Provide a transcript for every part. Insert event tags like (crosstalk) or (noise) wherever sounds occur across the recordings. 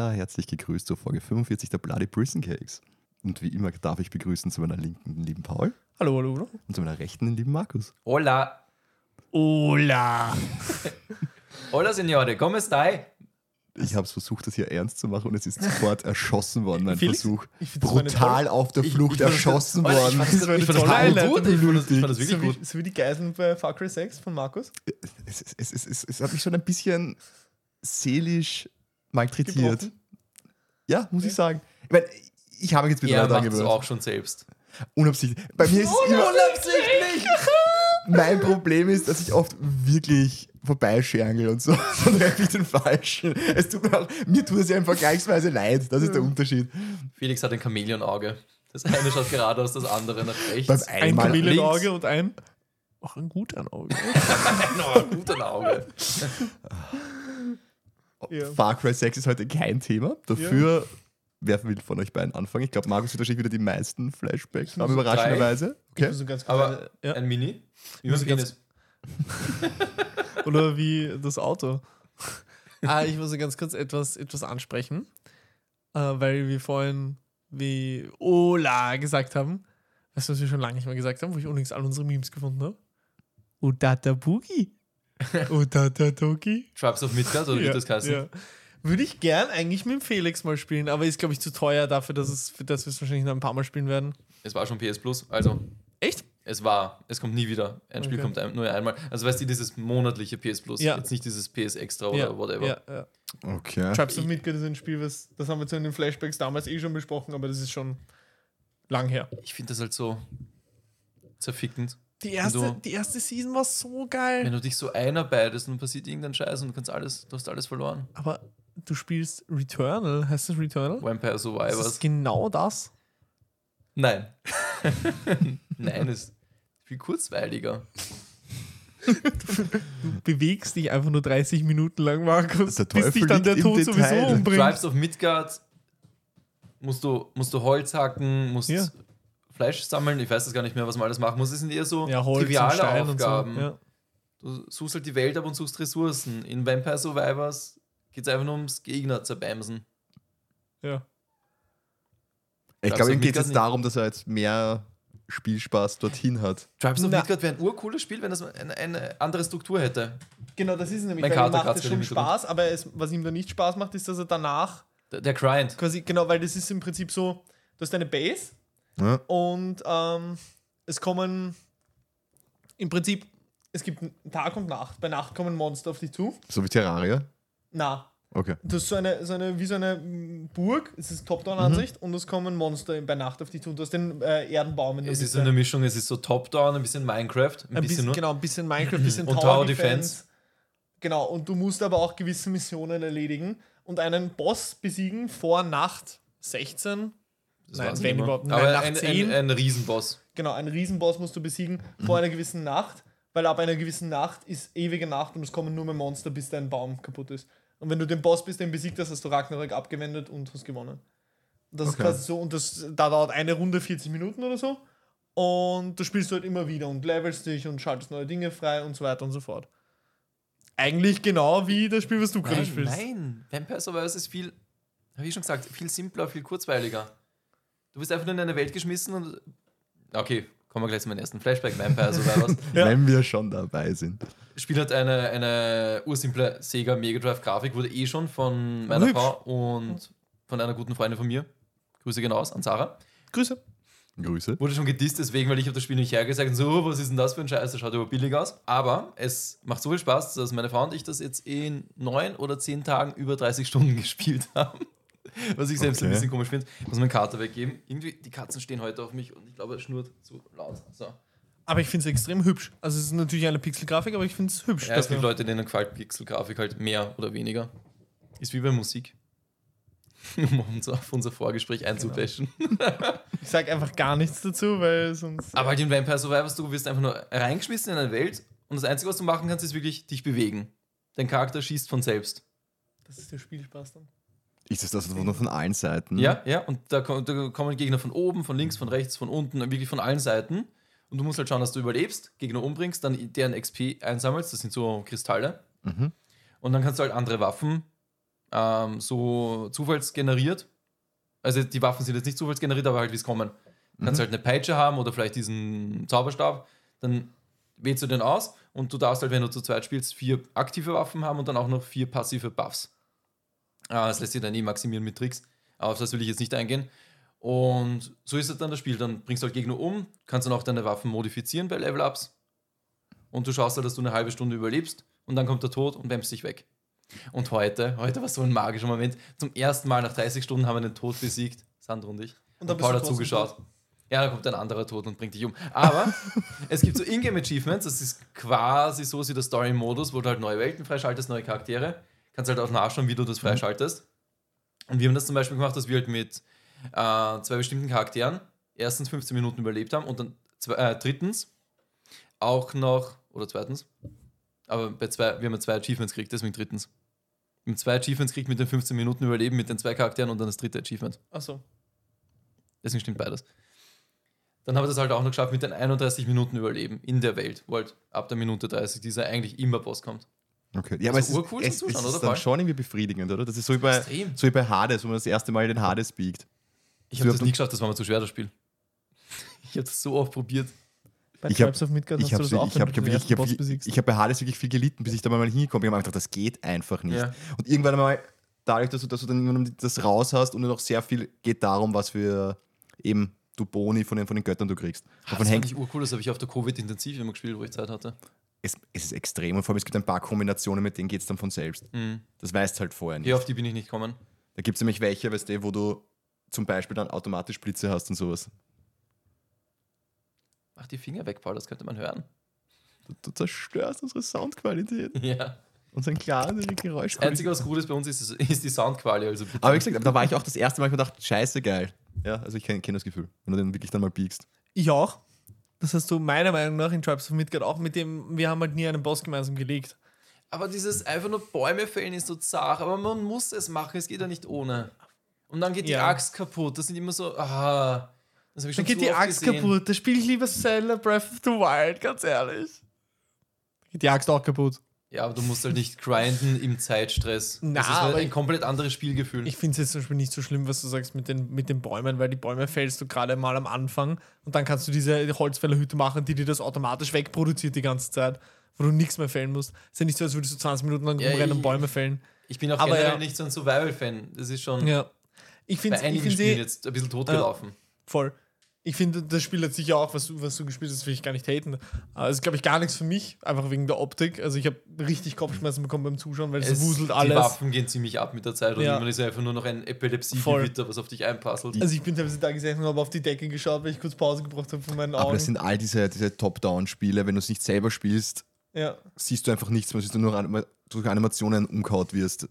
allerherzlich gegrüßt zur Folge 45 der Bloody Prison Cakes. Und wie immer darf ich begrüßen zu meiner linken den lieben Paul Hallo, hallo, hallo. und zu meiner rechten den lieben Markus. Hola. Hola. (laughs) Hola, Signore. ¿Cómo stai? Ich habe es versucht, das hier ernst zu machen und es ist sofort erschossen worden, mein Felix, Versuch. ich Brutal auf der Flucht fand das- erschossen worden. Ich fand das, ich total gut. Ich fand das, ich fand das wirklich So gut. wie, so wie die Geiseln bei Far Cry 6 von Markus. Es, es, es, es, es, es hat mich schon ein bisschen seelisch malträtiert. Ja, muss ich sagen. Ich, mein, ich habe mich jetzt Er mittlerweile macht daran es gewöhnt. auch schon selbst. Unabsichtlich. Bei mir ist es immer unabsichtlich. (laughs) mein Problem ist, dass ich oft wirklich vorbeischerngel und so. (laughs) Dann treffe ich den Falschen. Es tut mir, auch, mir tut es ja vergleichsweise leid. Das ist der Unterschied. Felix hat ein Chamäleonauge. Das eine schaut geradeaus, das andere nach rechts. Beim Ein Kameleauge und ein. Auch ein guter (laughs) Auge. no, ein guter Auge. Ja. Far Cry 6 ist heute kein Thema. Dafür, wer will von euch beiden anfangen? Ich glaube, Markus wird wahrscheinlich wieder die meisten Flashbacks haben, so überraschenderweise. Ich Okay. ganz Aber ja. ein Mini? Wie Muss ich Penis. (laughs) Oder wie das Auto. ah, ich muss ganz kurz etwas, etwas ansprechen, äh, weil wir vorhin wie Ola gesagt haben. Weißt du, was wir schon lange nicht mehr gesagt haben, wo ich übrigens all unsere Memes gefunden habe? Udata Boogie. Udata Dogi. Tribes of Midgard oder wie das heißt? ja. Würde ich gern eigentlich mit dem Felix mal spielen, aber ist, glaube ich, zu teuer dafür, dass, es, für das wir es wahrscheinlich noch ein paar Mal spielen werden. Es war schon PS Plus, also Echt? es war, es kommt nie wieder. Ein Spiel Okay. kommt ein, nur einmal. Also weißt du, dieses monatliche PS Plus, Ja. jetzt nicht dieses PS Extra oder ja, whatever. Ja, ja. okay. Tribes of Midgard ist ein Spiel, was, das haben wir zu in den Flashbacks damals eh schon besprochen, aber das ist schon lang her. Ich finde das halt so zerfickend. Die erste, du- die erste Season war so Wenn geil. du dich so einarbeitest und passiert irgendein Scheiß und du kannst alles, du hast alles verloren. Aber du spielst Returnal, heißt das Returnal? Vampire Das Survivors. ist genau das. Nein. (laughs) Nein, es ist viel kurzweiliger. Du bewegst dich einfach nur 30 Minuten lang, Markus, Der bis dich dann der Tod sowieso Detail. umbringt. Tribes of Midgard musst du, musst du Holz hacken, musst Ja. Fleisch sammeln, ich weiß das gar nicht mehr, was man alles machen muss. Es sind eher so Ja, Holz triviale und so. Aufgaben. Ja. Du suchst halt die Welt ab und suchst Ressourcen. In Vampire Survivors geht es einfach nur ums Gegner zerbämsen. ja. Ich glaube, ihm geht es nicht. darum, dass er jetzt mehr Spielspaß dorthin hat. Tribes of Na. Midgard wäre ein urcooles Spiel, wenn das eine, eine andere Struktur hätte. Genau, das ist nämlich. Mein weil ihm Kater macht es schon. Spaß, aber es, was ihm da nicht Spaß macht, ist, dass er danach Der, der Grind. quasi, genau, weil das ist im Prinzip so, du hast eine Base Ja. und ähm, es kommen im Prinzip, es gibt Tag und Nacht. Bei Nacht kommen Monster auf dich zu. So wie Terraria. Na, Okay. du hast so eine, so eine wie so eine mm, Burg, es ist Top-Down-Ansicht und es kommen Monster bei Nacht auf dich zu und du hast den äh, Erdenbaum in der Es ist Mitte. so eine Mischung, es ist so Top-Down, ein bisschen Minecraft, ein, ein bisschen, bisschen, nur. genau, ein bisschen Minecraft, ein bisschen Und Tower, Tower Defense. Defense. Genau, und du musst aber auch gewisse Missionen erledigen und einen Boss besiegen vor Nacht 16. Das Nein, wenn mehr. überhaupt. Nein, Aber nach ein, 10. ein, ein Riesenboss. Genau, einen Riesenboss musst du besiegen vor einer gewissen Nacht, weil ab einer gewissen Nacht ist ewige Nacht und es kommen nur mehr Monster, bis dein Baum kaputt ist. Und wenn du den Boss bist, den besiegt hast, hast du Ragnarök abgewendet und hast gewonnen. Das ist Okay. quasi so, und das da dauert eine Runde 40 Minuten oder so. Und du spielst halt immer wieder und levelst dich und schaltest neue Dinge frei und so weiter und so fort. Eigentlich genau wie das Spiel, was du gerade Nein, spielst. nein. Vampire Survivors ist viel, habe ich schon gesagt, viel simpler, viel kurzweiliger. Du bist einfach nur in eine Welt geschmissen und. Okay, kommen wir gleich zu meinem ersten Flashback, Vampire Survivors. (laughs) Ja. Wenn wir schon dabei sind. Spiel hat eine, eine ursimple Sega Mega Drive Grafik, wurde eh schon von meiner Hübsch. Frau und von einer guten Freundin von mir. Grüße gehen aus an Sarah. Grüße. Grüße. Wurde schon gedisst, deswegen, weil ich habe das Spiel nicht hergesagt und so, "Oh, was ist denn das für ein Scheiß, das schaut aber billig aus. Aber es macht so viel Spaß, dass meine Frau und ich das jetzt in neun oder zehn Tagen über 30 Stunden (laughs) gespielt haben. Was ich selbst ein Okay. bisschen komisch finde. Muss meinen Kater weggeben. Irgendwie, die Katzen stehen heute auf mich und ich glaube, es schnurrt zu laut. So. Aber ich finde es extrem hübsch. Also es ist natürlich eine Pixelgrafik, aber ich finde es hübsch. Ja, es gibt Leute, denen gefällt Pixelgrafik halt mehr oder weniger. Ist wie bei Musik. (laughs) um uns auf unser Vorgespräch einzubashen. Ich sage einfach gar nichts dazu, weil sonst. Aber halt in Vampire Survivors, du wirst einfach nur reingeschmissen in eine Welt und das Einzige, was du machen kannst, ist wirklich dich bewegen. Dein Charakter schießt von selbst. Das ist der Spielspaß dann. Ist das das nur von allen Seiten? Ja, ja, und da, kommen- da kommen Gegner von oben, von links, von rechts, von unten, wirklich von allen Seiten. Und du musst halt schauen, dass du überlebst, Gegner umbringst, dann deren XP einsammelst, das sind so Kristalle. Mhm. Und dann kannst du halt andere Waffen ähm, so zufallsgeneriert. Also die Waffen sind jetzt nicht zufallsgeneriert, aber halt wie es kommen. Du kannst halt eine Peitsche haben oder vielleicht diesen Zauberstab, dann wählst du den aus und du darfst halt, wenn du zu zweit spielst, vier aktive Waffen haben und dann auch noch vier passive Buffs. Äh, das lässt sich dann eh maximieren mit Tricks, aber auf das will ich jetzt nicht eingehen. Und so ist es dann das Spiel. Dann bringst du halt Gegner um, kannst dann auch deine Waffen modifizieren bei Level-Ups und du schaust halt, dass du eine halbe Stunde überlebst und dann kommt der Tod und wämst dich weg. Und heute, heute war so ein magischer Moment. Zum ersten Mal nach 30 Stunden haben wir den Tod besiegt, Sandro und ich. Und dann Und bist Paul du hat zugeschaut. Ja, da kommt ein anderer Tod und bringt dich um. Aber (laughs) es gibt so Ingame-Achievements, das ist quasi so wie der Story-Modus, wo du halt neue Welten freischaltest, neue Charaktere. Kannst halt auch nachschauen, wie du das freischaltest. Und wir haben das zum Beispiel gemacht, dass wir halt mit äh, zwei bestimmten Charakteren erstens 15 Minuten überlebt haben und dann zwei, äh, drittens auch noch, oder zweitens, aber bei zwei, wir haben ja zwei Achievements gekriegt, deswegen drittens. Haben zwei Achievements gekriegt mit den 15 Minuten Überleben mit den zwei Charakteren und dann das dritte Achievement. Achso. Deswegen stimmt beides. Dann haben wir das halt auch noch geschafft mit den 31 Minuten Überleben in der Welt, wo halt ab der Minute 30 dieser eigentlich immer Boss kommt. Okay. Ja, aber Also es ist, es, es Zuschauen, ist oder, dann schon irgendwie befriedigend, oder? Das ist so wie bei, Extrem. so wie bei Hades, wo man das erste Mal den Hades biegt. Ich habe das nie geschafft, das war mir zu schwer, das Spiel. (laughs) Ich habe das so oft probiert. Bei Ich hab- Tribes of Midgard Ich hast habe du das auch, ich hab, wenn ich hab, wirklich- ich hab, ich, hab bei Hades wirklich viel gelitten, bis ich da mal hingekommen bin. Ich habe gedacht, das geht einfach nicht. Ja. Und irgendwann einmal, dadurch, dass du, dass du dann irgendwann das raus hast und nur noch sehr viel geht darum, was für eben du Boni von den, von den Göttern du kriegst. Das Davon fand hängt, ich urcool, das habe ich auf der Covid-Intensiv immer gespielt, wo ich Zeit hatte. Es, es ist extrem und vor allem es gibt ein paar Kombinationen, mit denen geht es dann von selbst. Das weißt halt vorher nicht. Hier auf die bin ich nicht gekommen. Da gibt es nämlich welche, weißt du, wo du zum Beispiel dann automatisch Blitze hast und sowas. Mach die Finger weg, Paul, das könnte man hören. Du, du zerstörst unsere Soundqualität, Ja. unseren klaren Das Geräusch. Einzige, was gut ist bei uns, ist, ist die Soundqualität. Also bitte. Aber wie gesagt, da war ich auch das erste Mal, ich mir gedacht, scheiße geil. Ja, also ich kenne kenn das Gefühl, wenn du den wirklich dann mal biegst. Ich auch. Das hast du meiner Meinung nach in Tribes of Midgard auch mit dem, wir haben halt nie einen Boss gemeinsam gelegt. Aber dieses einfach nur Bäume fällen ist so zart, aber man muss es machen, es geht ja nicht ohne. Und dann geht die Ja. Axt kaputt, das sind immer so, ah, das ich schon Dann geht die Axt gesehen. kaputt. Da spiele ich lieber Zelda Breath of the Wild, ganz ehrlich. Geht die Axt auch kaputt. Ja, aber du musst halt nicht grinden im Zeitstress. Na, das ist halt aber ein ich- komplett anderes Spielgefühl. Ich finde es jetzt zum Beispiel nicht so schlimm, was du sagst mit den, mit den Bäumen, weil die Bäume fällst du gerade mal am Anfang und dann kannst du diese Holzfällerhütte machen, die dir das automatisch wegproduziert die ganze Zeit, wo du nichts mehr fällen musst. ist ja nicht so, als würdest du 20 Minuten lang Ja, rumrennen und ich- Bäume fällen. Ich bin auch Aber generell ja. nicht so ein Survival-Fan. Das ist schon Ja. Ich bei finde ich einigen find's Spielen eh, jetzt ein bisschen totgelaufen. voll. Ich finde, das Spiel hat sicher auch, was du, was du gespielt hast, will ich gar nicht haten. Aber es ist, glaube ich, gar nichts für mich, einfach wegen der Optik. Also ich habe richtig Kopfschmerzen bekommen beim Zuschauen, weil es, Es- wuselt Die alles. Waffen gehen ziemlich ab mit der Zeit und Ja. irgendwann ist einfach nur noch ein Epilepsie-Gewitter, was auf dich einpasselt. Also ich bin teilweise da gesessen und habe auf die Decke geschaut, weil ich kurz Pause gebraucht habe von meinen Augen. Aber das sind all diese, diese Top-Down-Spiele, wenn du es nicht selber spielst, ja. siehst du einfach nichts mehr, siehst du nur durch Animationen umkaut wirst.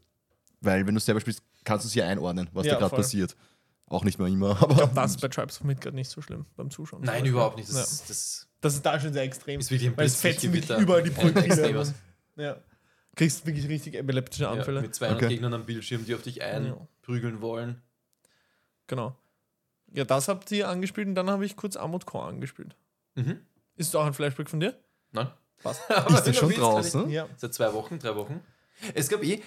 Weil wenn du selber spielst, kannst du es hier einordnen, was Ja, da gerade passiert. Auch nicht mehr immer, aber Das ist bei Tribes of Midgard nicht so schlimm beim Zuschauen. Nein, überhaupt nicht. Das, Ja. ist, das Das ist da schon sehr extrem. ist wirklich ein weil es fetzen Blitzlichtgewitter. überall die extremes. ja. Kriegst wirklich richtig epileptische Ja, Anfälle. mit 200 Okay. Gegnern am Bildschirm, die auf dich einprügeln wollen. genau. Ja, das habt ihr angespielt und dann habe ich kurz Armored Core angespielt. Mhm. Ist auch ein Flashback von dir? Nein. Was? (laughs) Aber ist schon draußen? Ja. Ich, seit zwei Wochen, drei Wochen. Es gab eh,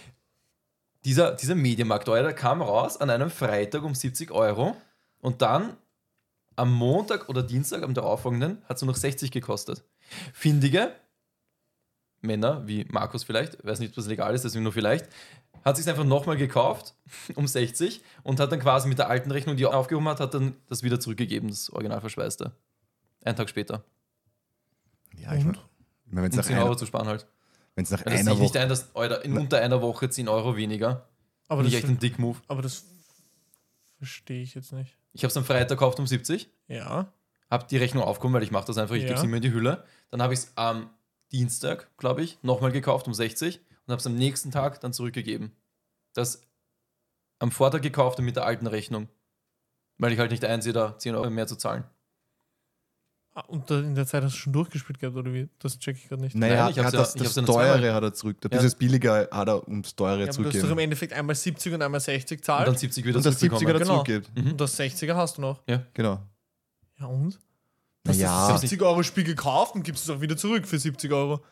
dieser, dieser Mediamarkt, euer, der kam raus an einem Freitag um 70 Euro und dann am Montag oder Dienstag, am darauffolgenden, hat es nur noch 60 gekostet. Findige Männer, wie Markus vielleicht, weiß nicht, ob das legal ist, deswegen nur vielleicht, hat sich einfach nochmal gekauft (laughs) um 60 und hat dann quasi mit der alten Rechnung, die er aufgehoben hat, hat dann das wieder zurückgegeben, das original verschweißte. Einen Tag später. ja, ich meine, wenn es Um nach, 10 Euro zu sparen halt. Wenn's nach Ja, das sehe einer ich nicht Woche. ein, dass Alter, in unter einer Woche 10 Euro weniger. Aber Nicht das, echt ein Dick-Move. aber das verstehe ich jetzt nicht. Ich habe es am Freitag gekauft um 70, Ja. habe die Rechnung aufgekommen, weil ich mache das einfach, ich Ja. gebe es immer in die Hülle. Dann habe ich es am Dienstag, glaube ich, nochmal gekauft um 60 und habe es am nächsten Tag dann zurückgegeben. Das am Vortag gekauft und mit der alten Rechnung. Weil ich halt nicht einsehe, da 10 Euro mehr zu zahlen. Ah, Und in der Zeit hast du schon durchgespielt gehabt, oder wie? Das check ich gerade nicht. Naja, Nein, ich er hat ja- das, ich das ja teure hat er zurück. Ja. Dieses billige hat er ums teure Ja, aber du hast doch im zurückgegeben. Endeffekt einmal 70 und einmal 60 Und zahlt. dann 70 wieder Und das 70er zurückbekommen. dazu Genau. Mhm. Und das 60er hast du noch. Genau. Ja und? Hast Naja, du das 70 Euro Spiel gekauft und gibst es auch wieder zurück für 70 Euro.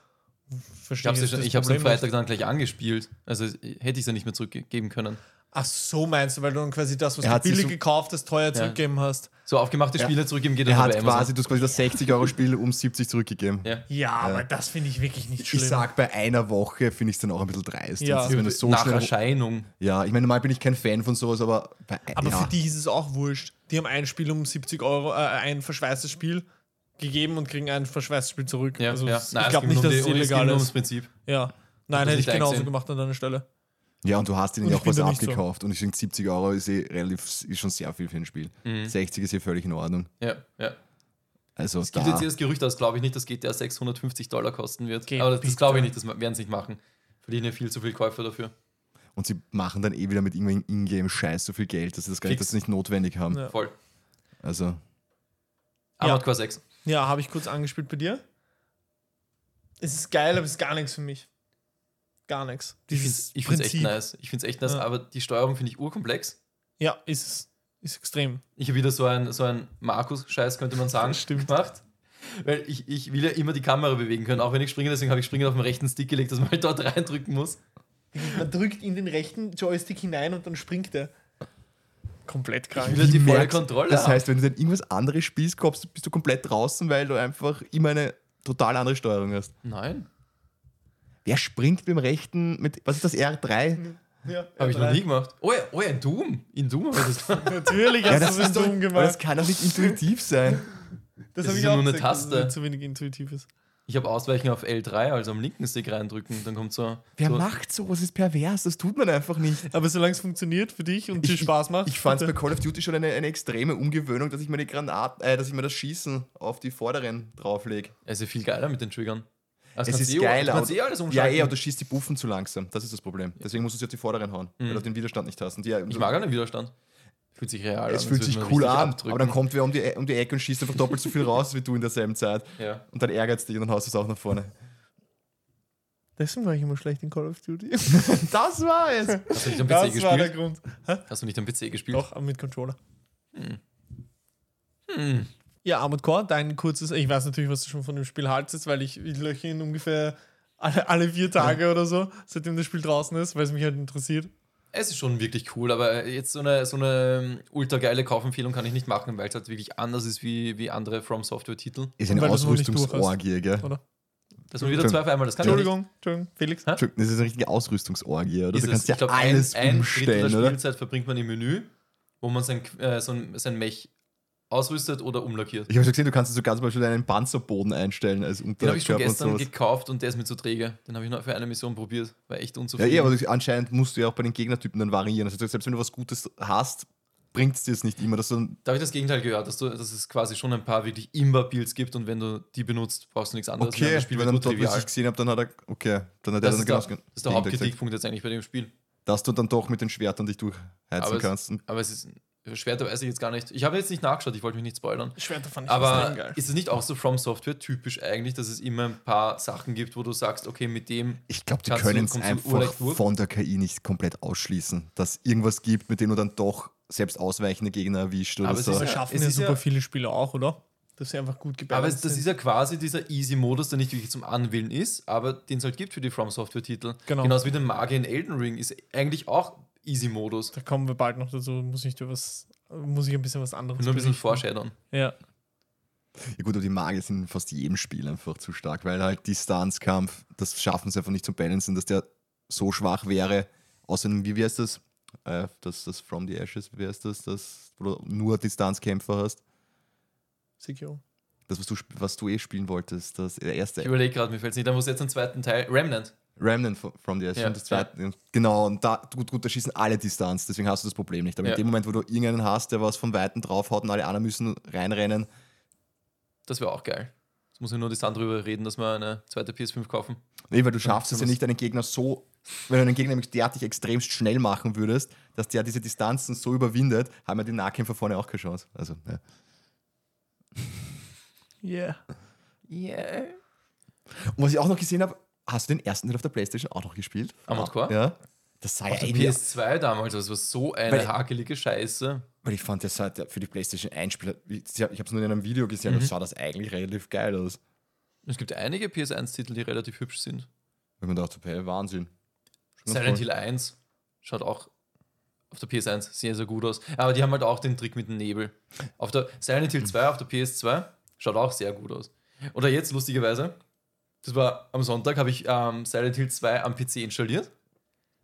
Ich verstehe habe es ja das ich hab's am Problem nicht. Freitag dann gleich angespielt. Also hätte ich es ja nicht mehr zurückgeben können. Ach so meinst du, weil du dann quasi das, was Er du billig so- gekauft hast, teuer zurückgegeben hast. So aufgemachte Ja. Spiele zurückgeben geht Er dann hat quasi, du hast quasi das 60-Euro-Spiel um 70 zurückgegeben. Ja. Ja, aber das finde ich wirklich nicht schlimm. Ich sag, bei einer Woche finde ich es dann auch ein bisschen dreist. Ja. Ist, wenn es so Nach schnell, Erscheinung. ja, ich meine, normal bin ich kein Fan von sowas, aber bei, aber ja, für die ist es auch wurscht. Die haben ein Spiel um 70 Euro, äh, ein verschweißtes Spiel gegeben und kriegen ein verschweißtes Spiel zurück. Ja, also ja. Nein, ich glaube nicht, nur dass um es illegal nur ums ist. Prinzip. Ja. Nein, hätte ich genauso gemacht an deiner Stelle. Ja, und du hast ihnen Und ja auch was nicht so. abgekauft. Und ich finde 70 Euro ist, eh relativ, ist schon sehr viel für ein Spiel. Mhm. 60 ist hier völlig in Ordnung. Ja, ja. Also Es gibt da, jetzt hier das Gerücht aus, glaube ich nicht, dass GTA 650 Dollar kosten wird. Geh Aber das, das glaube ich nicht, das werden sie nicht machen. Verlieren ja viel zu viel Käufer dafür. und sie machen dann eh wieder mit irgendwelchen Ingame-Scheiß so viel Geld, dass sie das gar nicht, Fix. dass sie nicht notwendig haben. Ja. Voll. Also, Armored Core 6. Ja, habe ich kurz angespielt bei dir. Es ist geil, aber es ist gar nichts für mich. Gar nichts. Ich finde Dieses es echt nice. Ich finde es echt nice, Ja. aber die Steuerung finde ich urkomplex. Ja, ist es. Ist extrem. Ich habe wieder so ein, so ein Markus-Scheiß, könnte man sagen, (laughs) Stimmt. gemacht. Weil ich, ich will ja immer die Kamera bewegen können, auch wenn ich springe, deswegen habe ich Springen auf den rechten Stick gelegt, dass man halt dort (laughs) reindrücken muss. Man drückt in den rechten Joystick hinein und dann springt er. Komplett krank. Ich will ja die volle Kontrolle Das heißt, wenn du dann irgendwas anderes spielst, kommst, bist du komplett draußen, weil du einfach immer eine total andere Steuerung hast. Nein, Wer springt mit dem rechten, mit, was ist das, R3? Ja, habe ich ja, noch nie gemacht. Oh ja, oh ja, in Doom. In Doom habe ich das (laughs) Natürlich hast du es in doch- Doom aber das gemacht. kann doch nicht intuitiv sein. (laughs) Das, das habe ist ich ja auch nur eine gesagt, Taste. zu wenig intuitiv ist. Ich habe Ausweichen auf L3, also am linken Stick reindrücken, dann kommt so. Wer so macht sowas? Das ist pervers, das tut man einfach nicht. Aber solange es funktioniert für dich und dir Ich- Spaß macht. Ich fand es bei. Call of Duty schon eine, eine extreme Umgewöhnung, dass ich mir die Granaten, äh, dass ich mir das Schießen auf die vorderen drauflege. Es ist ja viel geiler mit den Triggern. Also Es kannst ist eh- geil, du kannst aber- eh alles Ja, eh, aber du schießt die Buffen zu langsam. Das ist das Problem. Deswegen musst du sie auf die vorderen hauen, weil du den Widerstand nicht hast. Und die, ich mag auch den Widerstand. Fühlt sich real an. Es fühlt sich cool an, abdrücken. aber dann kommt wer um die, um die Ecke und schießt einfach doppelt so viel raus wie du in derselben Zeit. Ja. Und dann ärgert es dich und dann haust du es auch nach vorne. Deswegen war ich immer schlecht in Call of Duty. (laughs) Das war es! Hast du nicht am PC Das war der gespielt? Grund. Hä? Hast du nicht am PC gespielt? Doch, mit Controller. Hm. Ja, Armored Core, dein kurzes, ich weiß natürlich, was du schon von dem Spiel haltest, weil ich, ich löche ihn ungefähr alle, alle vier Tage oder so, seitdem das Spiel draußen ist, weil es mich halt interessiert. Es ist schon wirklich cool, aber jetzt so eine, so eine ultra geile Kaufempfehlung kann ich nicht machen, weil es halt wirklich anders ist wie, wie andere From Software-Titel. Ist eine Ausrüstungsorgie, gell? Oder? Das sind wieder zwei auf einmal, das kann ich nicht. Entschuldigung, Entschuldigung, Felix. Hä? Entschuldigung, Das ist eine richtige Ausrüstungsorgie, oder? Ist du es, kannst ja ich glaub, alles ein, ein Drittel umstellen, der oder? Spielzeit verbringt man im Menü, wo man sein, äh, so ein, sein Mech ausrüstet oder umlackiert. Ich habe schon gesehen, du kannst sogar zum Beispiel einen Panzerboden einstellen als Den habe ich schon Unterkörper gestern gekauft und der ist mir zu träge. Den habe ich noch für eine Mission probiert. War echt Ja, unzufrieden. eh, aber anscheinend musst du ja auch bei den Gegnertypen dann variieren. Also selbst wenn du was Gutes hast, bringt es dir es nicht immer. Dass du, Da habe ich das Gegenteil gehört, dass, du, dass es quasi schon ein paar wirklich Imba-Builds gibt und wenn du die benutzt, brauchst du nichts anderes. okay, das Spiel wenn er dort, was ich gesehen habe, dann hat er, okay, dann hat er Das dann ist, der, genau das ist der Hauptkritikpunkt jetzt eigentlich bei dem Spiel. Dass du dann doch mit den Schwertern dich durchheizen Aber es- kannst. Und Aber es ist Schwerter weiß ich jetzt gar nicht. Ich habe jetzt nicht nachgeschaut, ich wollte mich nicht spoilern. Schwerter fand ich Aber geil. ist es nicht auch so From Software typisch eigentlich, dass es immer ein paar Sachen gibt, wo du sagst, okay, mit dem ich glaube, die können es einfach von der KI nicht komplett ausschließen. Dass irgendwas gibt, mit dem du dann doch selbst ausweichende Gegner erwischt oder Aber es so. ist Das ja- schaffen es ja super ja- viele Spieler auch, oder? Dass sie einfach gut gebaut Aber es, das sind. ist ja quasi dieser Easy-Modus, der nicht wirklich zum Anwählen ist, aber den es halt gibt für die From Software-Titel. Genau. Genauso wie der Magier in Elden Ring ist eigentlich auch Easy-Modus. da kommen wir bald noch dazu, muss ich dir was, muss ich ein bisschen was anderes Nur ein bisschen. Vorschädern. Ja. Ja gut, aber die Magier sind in fast jedem Spiel einfach zu stark, weil halt Distanzkampf, das schaffen sie einfach nicht zu balancen, dass der so schwach wäre. Außerdem, wie heißt das? Äh, das, das From the Ashes, wie heißt das? das wo du nur Distanzkämpfer hast. Secure. Das, was du, was du eh spielen wolltest, das der Ich erste überlege gerade, mir fällt es nicht, da muss jetzt einen zweiten Teil. Remnant. Remnant from the Ashes Ja, und das zweite. Genau, und da, gut, gut, da schießen alle Distanz, deswegen hast du das Problem nicht. Aber Ja. in dem Moment, wo du irgendeinen hast, der was von Weitem draufhaut und alle anderen müssen reinrennen, Das wäre auch geil. Jetzt muss ich nur die Sand drüber reden, dass wir eine zweite PS5 kaufen. Nee, weil du schaffst es ja nicht, einen Gegner so, wenn du einen Gegner nämlich derartig extremst schnell machen würdest, dass der diese Distanzen so überwindet, haben ja die Nahkämpfer vorne auch keine Chance. Also, ja. Yeah. Yeah. Und was ich auch noch gesehen habe, hast du den ersten Teil auf der Playstation auch noch gespielt? Armored Core? Ja. Das sah ja Auf der irgendwie, PS2 damals, das war so eine Weil- hakelige Scheiße. weil ich fand, das sah für die Playstation 1 Spieler, ich habe es nur in einem Video gesehen, Mhm. das sah das eigentlich relativ geil aus. Es gibt einige PS1-Titel, die relativ hübsch sind. Wenn man dachte, hey, Wahnsinn. Schon Silent. Hill 1 schaut auch auf der PS1 sehr, sehr gut aus. Aber die haben halt auch den Trick mit dem Nebel. Auf der Silent Hill 2 auf der PS2 schaut auch sehr gut aus. Oder jetzt, lustigerweise, das war am Sonntag, habe ich ähm, Silent Hill 2 am PC installiert.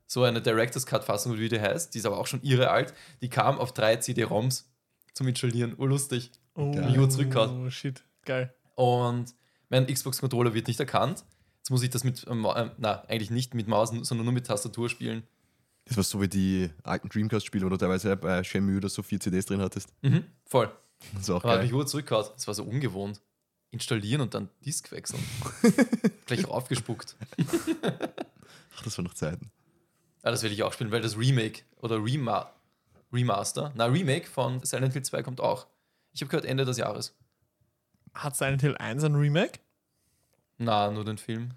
So eine Director's Cut-Fassung, wie die heißt. Die ist aber auch schon irre alt. Die kam auf drei CD-ROMs zum Installieren. Urlustig. Oh, Uhr zurückgehauen. shit, geil. Und mein Xbox-Controller wird nicht erkannt. Jetzt muss ich das mit, ähm, äh, na, eigentlich nicht mit Maus, sondern nur mit Tastatur spielen. Das war so wie die alten Dreamcast-Spiele, wo du teilweise bei Shenmue oder so vier CDs drin hattest. Mhm, voll. Das war auch Aber hat geil. mich Uhr zurückgehauen. Das war so ungewohnt. Installieren und dann Disk wechseln. (laughs) Gleich aufgespuckt. Ach, das war noch Zeiten. Ah, das werde ich auch spielen, weil das Remake oder Rema Remaster, na, Remake von Silent Hill 2 kommt auch. Ich habe gehört Ende des Jahres. Hat Silent Hill 1 ein Remake? Na, nur den Film.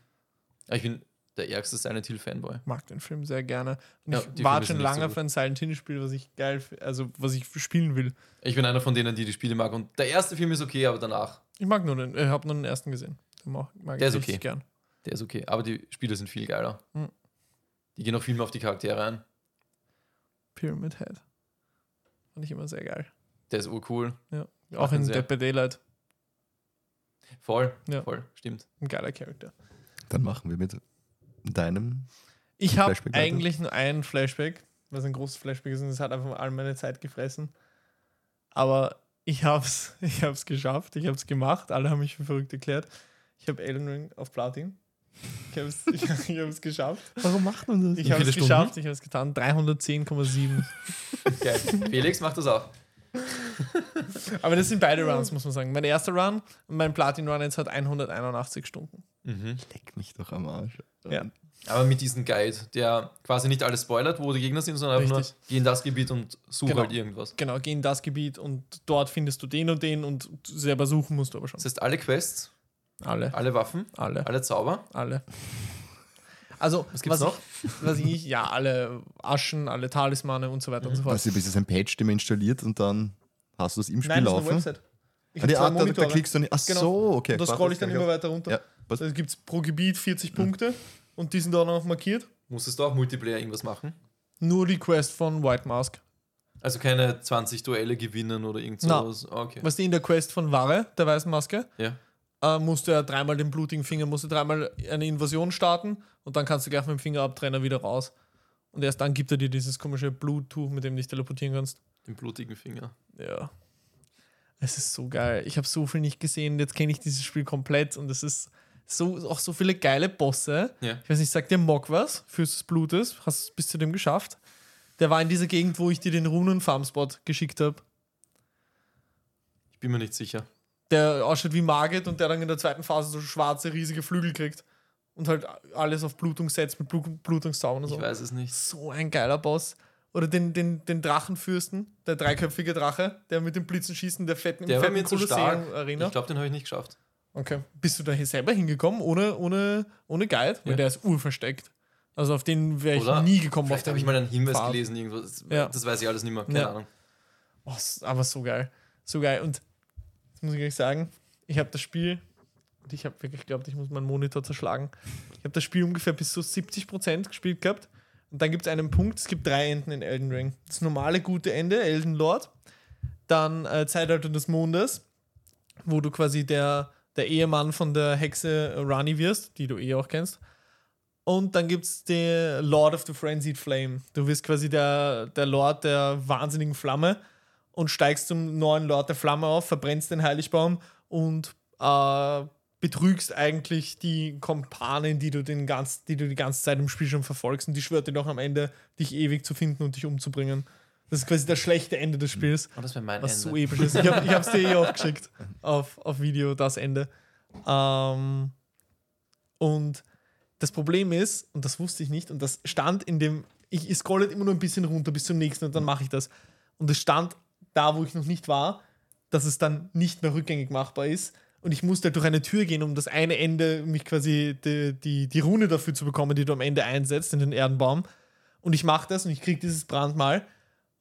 Aber ich bin der ärgste Silent Hill Fanboy. Mag den Film sehr gerne. Und Ja, ich warte schon so lange gut. für ein Silent Hill-Spiel, was ich geil, also was ich spielen will. Ich bin einer von denen, die die Spiele mag. Und der erste Film ist okay, aber danach, Ich mag nur den, ich habe nur den ersten gesehen. Den mag, mag Der ich ist okay. gern. der ist okay. Aber die Spiele sind viel geiler. Mhm. Die gehen auch viel mehr auf die Charaktere ein. Pyramid Head. Fand ich immer sehr geil. Der ist urcool. Auch Machen in. Dead by Daylight. Voll, Ja. voll, stimmt. Ein geiler Charakter. Dann machen wir mit deinem. Ich habe eigentlich nur ein Flashback, was ein großes Flashback ist und es hat einfach all meine Zeit gefressen. Aber ich hab's, ich hab's geschafft, ich hab's gemacht, alle haben mich für verrückt erklärt. Ich habe Elden Ring auf Platin. Ich hab's, (laughs) ich, ich hab's geschafft. Warum macht man das? Ich habe es geschafft, ich habe es getan. 310,7. Geil. Felix macht das auch. (laughs) Aber das sind beide Runs, muss man sagen. Mein erster Run und mein Platin-Run jetzt hat 181 Stunden. Mhm. Leck mich doch am Arsch. Ja. Aber mit diesem Guide, der quasi nicht alles spoilert, wo die Gegner sind, sondern einfach Richtig. nur geh in das Gebiet und such Genau. halt irgendwas. Genau, geh in das Gebiet und dort findest du den und den und selber suchen musst du aber schon. Das heißt, alle Quests, Alle, alle Waffen, alle, alle Zauber. alle. Also, Was gibt's was noch? Ich, (laughs) was ich, ja, alle Aschen, alle Talismane und so weiter und so fort. Weißt du, bis es ein Patch, den man installiert und dann hast du das im Spiel Nein, das ist eine laufen. Website. Ich Ah, die Art, da, da klickst du nicht. Ach Genau. so, okay. Und da scroll ich dann immer weiter runter. Ja, was? Da gibt es pro Gebiet 40 Punkte und die sind auch noch markiert. Musstest du auch Multiplayer irgendwas machen? Nur die Quest von White Mask. Also keine 20 Duelle gewinnen oder irgend sowas. Okay. Was die in der Quest von Ware, der weißen Maske, Ja. äh, musst du ja dreimal den blutigen Finger, musst du dreimal eine Invasion starten und dann kannst du gleich mit dem Fingerabtrenner wieder raus. Und erst dann gibt er dir dieses komische Bluttuch, mit dem du dich teleportieren kannst. Den blutigen Finger. Ja. Es ist so geil. Ich habe so viel nicht gesehen. Jetzt kenne ich dieses Spiel komplett und es ist so, auch so viele geile Bosse. Ja. Ich weiß nicht, sagt dir Mock was? Fürst des Blutes? Hast du es bis zu dem geschafft? Der war in dieser Gegend, wo ich dir den Runen-Farmspot geschickt habe. Ich bin mir nicht sicher. Der ausschaut wie Margit und der dann in der zweiten Phase so schwarze, riesige Flügel kriegt. Und halt alles auf Blutung setzt mit Blut Blutungszaun und so. Ich weiß es nicht. So ein geiler Boss. Oder den, den, den Drachenfürsten, der dreiköpfige Drache, der mit den Blitzen schießt in der fetten, Der war fetten mir zu stark. Arena. Ich glaube, den habe ich nicht geschafft. Okay. Bist du da hier selber hingekommen, ohne, ohne, ohne Guide? Weil Ja. der ist urversteckt. Also auf den wäre ich Oder? nie gekommen. Vielleicht habe ich mal einen Hinweis Pfad. gelesen, irgendwo. Das, Ja. das weiß ich alles nicht mehr. Keine Ja. Ahnung. Oh, aber so geil. So geil. Und jetzt muss ich euch sagen, ich habe das Spiel, und ich habe wirklich geglaubt, ich muss meinen Monitor zerschlagen. Ich habe das Spiel ungefähr bis zu 70% gespielt gehabt. Und dann gibt es einen Punkt, es gibt drei Enden in Elden Ring. Das normale gute Ende, Elden Lord. Dann äh, Zeitalter des Mondes, wo du quasi der, der Ehemann von der Hexe Rani wirst, die du eh auch kennst. Und dann gibt es den Lord of the Frenzied Flame. Du wirst quasi der, der Lord der wahnsinnigen Flamme und steigst zum neuen Lord der Flamme auf, verbrennst den Heiligbaum und äh, betrügst eigentlich die Kompanen, die du, den ganz, die du die ganze Zeit im Spiel schon verfolgst. Und die schwört dir doch am Ende, dich ewig zu finden und dich umzubringen. Das ist quasi das schlechte Ende des Spiels. Oh, das wäre mein Was Ende. so episch ist. Ich habe es dir eh (laughs) auch geschickt auf, auf Video, das Ende. Ähm, und das Problem ist, und das wusste ich nicht, und das stand in dem, ich, ich scrolle immer nur ein bisschen runter bis zum nächsten und dann mache ich das. Und es stand da, wo ich noch nicht war, dass es dann nicht mehr rückgängig machbar ist. Und ich musste halt durch eine Tür gehen, um das eine Ende, mich quasi die, die, die Rune dafür zu bekommen, die du am Ende einsetzt in den Erdenbaum. Und ich mache das und ich kriege dieses Brandmal.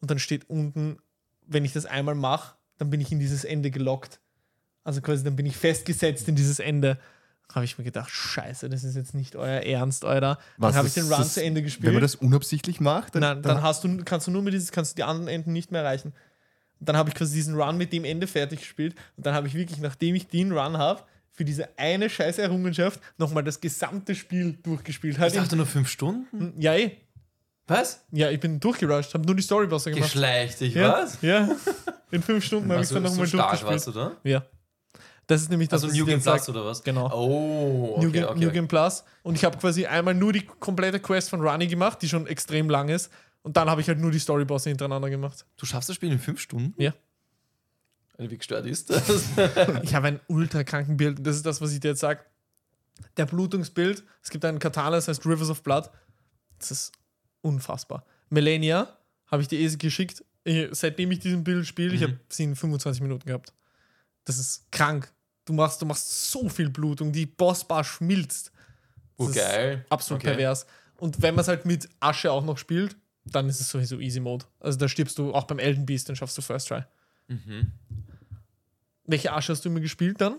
Und dann steht unten, wenn ich das einmal mache, dann bin ich in dieses Ende gelockt. Also quasi, dann bin ich festgesetzt in dieses Ende. habe ich mir gedacht, scheiße, das ist jetzt nicht euer Ernst, Alter. Dann habe ich den Run das- zu Ende gespielt. Wenn man das unabsichtlich macht, dann, Nein, dann hast du, kannst du nur mit dieses, kannst du die anderen Enden nicht mehr erreichen. Und dann habe ich quasi diesen Run mit dem Ende fertig gespielt. Und dann habe ich wirklich, nachdem ich den Run habe, für diese eine scheiß Errungenschaft nochmal das gesamte Spiel durchgespielt. Halt Ich dachte nur fünf Stunden. in, ja, eh. Was? Ja, ich bin durchgerusht, habe nur die Storybosser gemacht. Geschleicht dich, Ja, was? ja. In fünf Stunden habe ich dann so nochmal stark durchgespielt. warst du da? Ja. Das ist nämlich das, Also was ich New Game Plus oder was? Genau. Oh, okay, New, Game, okay. New Game Plus. Und ich habe quasi einmal nur die komplette Quest von Runny gemacht, die schon extrem lang ist. Und dann habe ich halt nur die Storybosse hintereinander gemacht. Du schaffst das Spiel in fünf Stunden? Ja. Wie gestört ist das? (laughs) Ich habe ein ultra kranken Bild. Das ist das, was ich dir jetzt sage. Der Blutungsbild. Es gibt einen Katana, das heißt Rivers of Blood. Das ist unfassbar. Melania habe ich dir eh geschickt. Ich, seitdem ich diesen Bild spiele, ich Mhm. habe sie in 25 Minuten gehabt. Das ist krank. Du machst, du machst so viel Blutung. Die Bossbar schmilzt. Oh, Das ist geil. Absolut Okay. pervers. Und wenn man es halt mit Asche auch noch spielt, dann ist es sowieso Easy Mode. Also da stirbst du auch beim Elden Beast, dann schaffst du First Try. Mhm. Welche Asche hast du immer gespielt dann?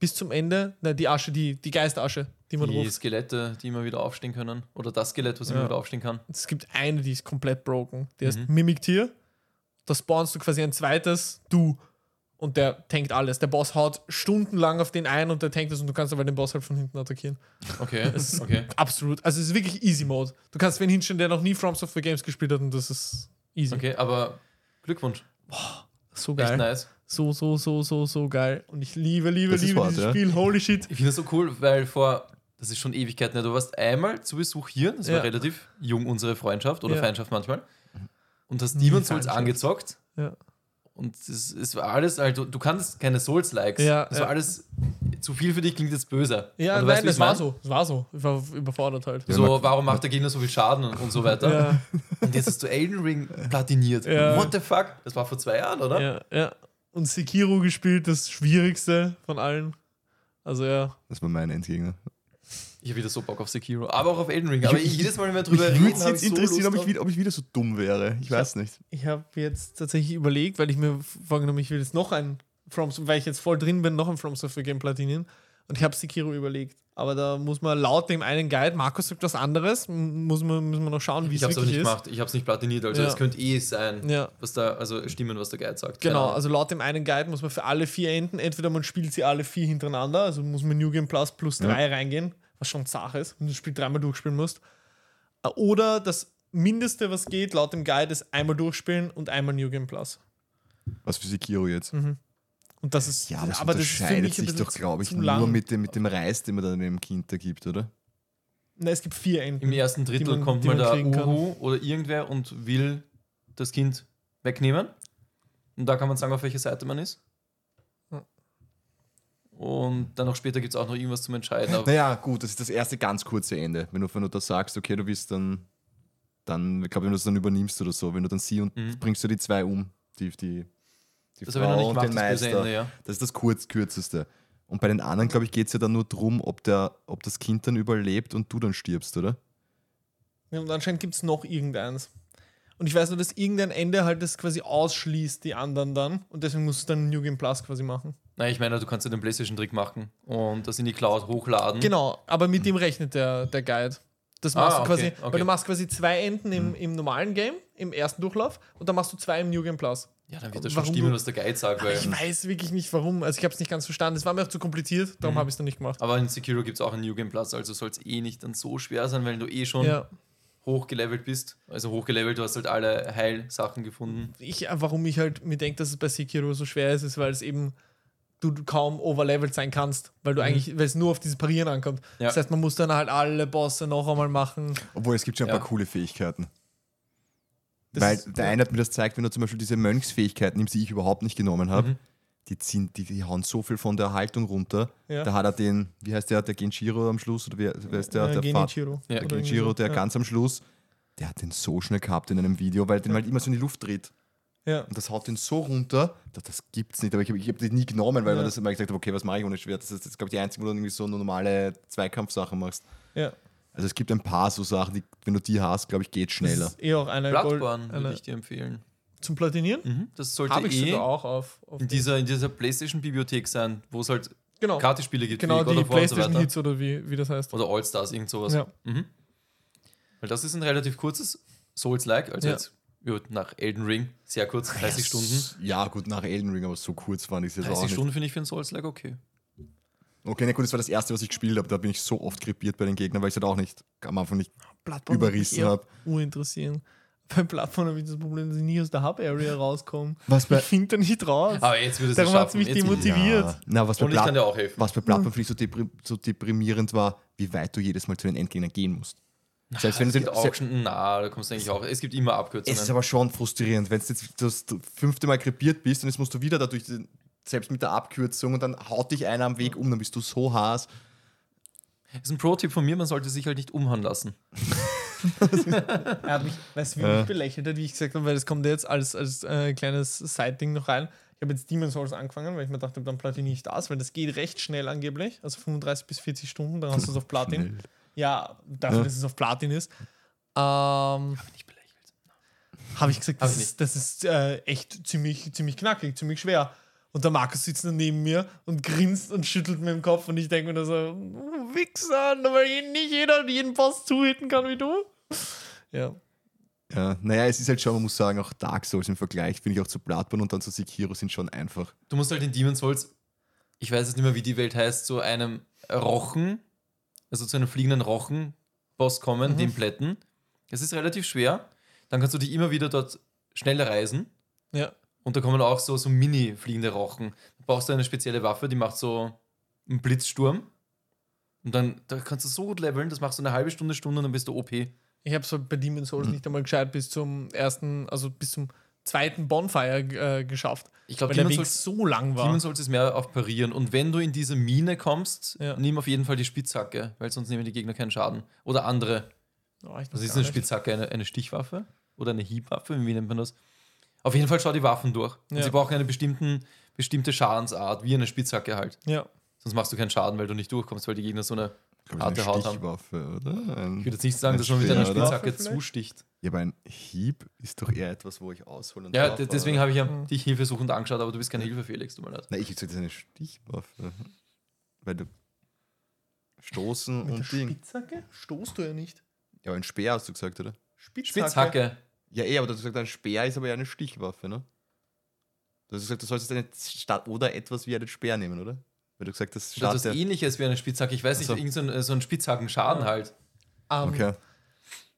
Bis zum Ende? Na, die Asche, die, die Geisterasche, die man Die ruft. Skelette, die immer wieder aufstehen können. Oder das Skelett, was Ja. immer wieder aufstehen kann. Es gibt eine, die ist komplett broken. Die heißt Mhm. Mimic Tier. Da spawnst du quasi ein zweites Du. Und der tankt alles. Der Boss haut stundenlang auf den ein und der tankt es und du kannst aber den Boss halt von hinten attackieren. Okay, (laughs) Es ist okay. absolut. Also es ist wirklich Easy Mode. Du kannst wen hinstellen, der noch nie From Software Games gespielt hat und das ist easy. Okay, aber Glückwunsch. So Echt geil. nice. So, so, so, so, so geil. Und ich liebe, liebe, Das liebe hart, dieses ja. Spiel. Holy shit. Ich finde das so cool, weil vor, das ist schon Ewigkeiten, du warst einmal zu Besuch hier, das Ja. war relativ jung, unsere Freundschaft oder Ja. Feindschaft manchmal. Und hast Nie Demon's Souls angezockt. Ja. Und es, es war alles, also du kannst keine Souls-Likes. Ja, das ja. war alles zu viel für dich, klingt jetzt böse. Ja, nein, weißt, das war mein? so. Das war so. Ich war überfordert halt. Ja, So, warum macht der Gegner so viel Schaden und, und so weiter? Ja, Und jetzt hast du Elden Ring platiniert. Ja. What the fuck? Das war vor zwei Jahren, oder? ja, ja. Und Sekiro gespielt, das schwierigste von allen. Also ja. Das war mein Endgegner. Ich habe wieder so Bock auf Sekiro, aber auch auf Elden Ring. Aber Ich- jedes Mal, wenn wir Mich drüber reden, es habe jetzt ich so interessieren, Lust ob ich, ob ich wieder so dumm wäre. Ich weiß nicht. Ich habe jetzt tatsächlich überlegt, weil ich mir vorgenommen, ich will jetzt noch ein From, weil ich jetzt voll drin bin, noch ein From Software Game platinieren. Und ich habe Sekiro überlegt. Aber da muss man laut dem einen Guide, Markus sagt was anderes, muss man, müssen wir noch schauen, wie es Ich habe es aber wirklich nicht ist. gemacht. Ich habe es nicht platiniert. Also Ja. es könnte eh sein, Ja. was da, also stimmen, was der Guide sagt. Genau, Ahnung. also laut dem einen Guide muss man für alle vier Enden, entweder man spielt sie alle vier hintereinander, also muss man New Game Plus plus Ja. drei reingehen, was schon zart ist, wenn du das Spiel dreimal durchspielen musst. Äh, Oder das Mindeste, was geht, laut dem Guide, ist einmal durchspielen und einmal New Game Plus. Was für Sekiro jetzt. Und das ist, Ja, aber aber das ist für unterscheidet sich doch, glaube ich, nur lang. mit dem, mit dem Reis, den man dann dem Kind da gibt, oder? Na, es gibt vier Enden. Im ersten Drittel man- kommt mal man der. Uhu oder irgendwer und will das Kind wegnehmen. Und da kann man sagen, auf welcher Seite man ist. Und dann noch später gibt es auch noch irgendwas zum Entscheiden. Aber Naja, gut, das ist das erste ganz kurze Ende. Wenn du, wenn du da sagst, okay, du bist dann, dann, ich glaube, wenn du es dann übernimmst oder so, wenn du dann sie und Mhm. bringst du die zwei um, die, die, die das ich noch nicht und gemacht, den das Meister. Ende, ja. Das ist das kurz, kürzeste. Und bei den anderen, glaube ich, geht es ja dann nur darum, ob, der, ob das Kind dann überlebt und du dann stirbst, oder? Ja, und anscheinend gibt es noch irgendeins. Und ich weiß nur, dass irgendein Ende halt das quasi ausschließt, die anderen dann. Und deswegen musst du dann New Game Plus quasi machen. Nein, ich meine, du kannst ja den PlayStation-Trick machen und das in die Cloud hochladen. Genau, aber mit dem rechnet der, der Guide. Das Hm. Ah, machst du okay, quasi, okay. Hm. weil du machst quasi zwei Enden im, im normalen Game, im ersten Durchlauf, und dann machst du zwei im New Game Plus. Ja, dann wird das schon stimmen, du- was der Guide sagt. Weil, Ich weiß wirklich nicht warum. Also ich habe es nicht ganz verstanden. Es war mir auch zu kompliziert, darum habe ich es dann nicht gemacht. aber in Sekiro gibt es auch einen New Game Plus, also soll es eh nicht dann so schwer sein, weil du eh schon Ja. hochgelevelt bist. Also hochgelevelt, du hast halt alle Heilsachen gefunden. Ich, warum ich halt mir denke, dass es bei Sekiro so schwer ist, ist, weil es eben du kaum overlevelt sein kannst, weil du eigentlich, weil es nur auf dieses Parieren ankommt. Mhm. Ja. Das heißt, man muss dann halt alle Bosse noch einmal machen. Obwohl, es gibt schon ein Ja. paar coole Fähigkeiten. Das Weil ist- der eine hat mir das gezeigt, wenn du zum Beispiel diese Mönchsfähigkeiten nimmst, die ich überhaupt nicht genommen habe, Mhm. die, ziehen, die, die hauen so viel von der Haltung runter. Ja. Da hat er den, wie heißt der, der Genshiro am Schluss, oder wer, wer ist der? Äh, der Genichiro. Ja, Der so. der ja. ganz am Schluss, der hat den so schnell gehabt in einem Video, weil den halt immer so in die Luft dreht. Ja. Und das haut den so runter, das, das gibt's nicht. Aber ich habe hab den nie genommen, weil Ja. man das immer gesagt hat, okay, was mache ich ohne Schwert? Das ist glaube ich, die einzige, wo du irgendwie so normale Zweikampfsachen machst. ja. Also es gibt ein paar so Sachen, die, wenn du die hast, glaube ich, geht schneller. Das ist eh auch eine Gold, Bloodborne würde ich dir empfehlen. zum Platinieren. Mhm. Das sollte ich eh auch auf. auf in dieser, in dieser PlayStation-Bibliothek sein, wo es halt Genau. Gratis-Spiele gibt, Genau, die und so PlayStation weiter. Hits oder wie, wie das heißt. Oder All-Stars, irgend sowas. Ja. Mhm. Weil das ist ein relativ kurzes Souls-like, also Ja. jetzt ja, nach Elden Ring, sehr kurz, 30 Stunden. Ja, gut, nach Elden Ring, aber so kurz fand ich es jetzt auch 30 nicht. Stunden finde ich für ein Souls-like okay. Okay, na gut, das war das erste, was ich gespielt habe. Da bin ich so oft krepiert bei den Gegnern, weil ich es halt auch nicht am Anfang nicht Bloodborne überrissen habe. Urinteressieren. (laughs) Bei Bloodborne habe ich das Problem, dass ich nie aus der Hub-Area rauskomme. Was bei, Ich finde da nicht raus. Aber jetzt würde es Darum es hat's schaffen. mich demotiviert. ja, na, was bei, Und ich kann dir auch helfen. was bei Bloodborne für mich so, deprim so deprimierend war, wie weit du jedes Mal zu den Endgegnern gehen musst. Selbst wenn es den, gibt auch schon, na, da kommst du eigentlich auch. Es gibt immer Es ist Abkürzungen. aber schon frustrierend, wenn du jetzt das fünfte Mal krepiert bist und jetzt musst du wieder dadurch, selbst mit der Abkürzung und dann haut dich einer am Weg um, dann bist du so Haas. Das ist ein Pro-Tipp von mir, man sollte sich halt nicht umhauen lassen. (laughs) Er hat mich, weißt du, wie Äh. mich belächelt hat, wie ich gesagt habe, weil das kommt jetzt als, als äh, kleines Side-Ding noch rein. Ich habe jetzt Demon's Souls angefangen, weil ich mir dachte, dann platiniere ich das, weil das geht recht schnell angeblich. Also 35 bis 40 Stunden, dann hast du es auf Platin. Schnell. Ja, dafür, Ja. dass es auf Platin ist. Ähm, Nicht belächelt. habe ich gesagt, das ich ist, das ist äh, echt ziemlich, ziemlich knackig, ziemlich schwer. Und der Markus sitzt dann neben mir und grinst und schüttelt mir im Kopf und ich denke mir da so, "Oh, Wichser, nur weil nicht jeder jeden Boss zuhitten kann wie du. Ja. Ja, naja, es ist halt schon, man muss sagen, auch Dark Souls im Vergleich, finde ich auch zu Bloodborne und dann zu Sekiro sind schon einfach. Du musst halt in Demon's Souls, ich weiß jetzt nicht mehr, wie die Welt heißt, zu einem Rochen, also zu einem fliegenden Rochen-Boss kommen, Mhm. den Plätten. Es ist relativ schwer. Dann kannst du dich immer wieder dort schnell reisen. Ja. Und da kommen auch so, so mini-fliegende Rochen. Da brauchst du eine spezielle Waffe, die macht so einen Blitzsturm. Und dann da kannst du so gut leveln, das machst du eine halbe Stunde, Stunde und dann bist du OP. Ich habe es bei Demon's Hm. Souls nicht einmal gescheit bis zum ersten, also bis zum zweiten Bonfire äh, geschafft. Ich glaube, der Weg Souls, so lang war. Demon's Souls ist mehr auf Parieren. Und wenn du in diese Mine kommst, Ja. nimm auf jeden Fall die Spitzhacke, weil sonst nehmen die Gegner keinen Schaden. Oder andere. Oh, Was ist eine. Spitzhacke? Eine, eine Stichwaffe? Oder eine Hiebwaffe? Wie nennt man das? Auf jeden Fall schau die Waffen durch. Und Ja. sie brauchen eine bestimmten, bestimmte Schadensart, wie eine Spitzhacke halt. Ja. Sonst machst du keinen Schaden, weil du nicht durchkommst, weil die Gegner so eine. Ich Harte eine Haut haben. Oder? Ein, Ich würde jetzt nicht sagen, dass man mit einer? Spitzhacke zusticht. Ja, aber ein Hieb ist doch eher etwas, wo ich ausholen Ja, darf, deswegen habe ich ja Mhm. dich hilfesuchend angeschaut, aber du bist keine Hilfe, Felix, tut mir leid. Na, ich hätte gesagt, das ist eine Stichwaffe. Weil du stoßen Mit der und Ding. Spitzhacke stoßt du ja nicht. Ja, aber ein Speer hast du gesagt, oder? Spitzhacke. Ja, eh, aber du hast gesagt, ein Speer ist aber ja eine Stichwaffe, ne? Du hast gesagt, du solltest eine Stadt oder etwas wie einen Speer nehmen, oder? Weil du gesagt hast, Das ist ähnliches wie eine Spitzhacke. Ich weiß nicht, so. irgend so ein, so ein Spitzhackenschaden Ja. halt. Ähm, Okay.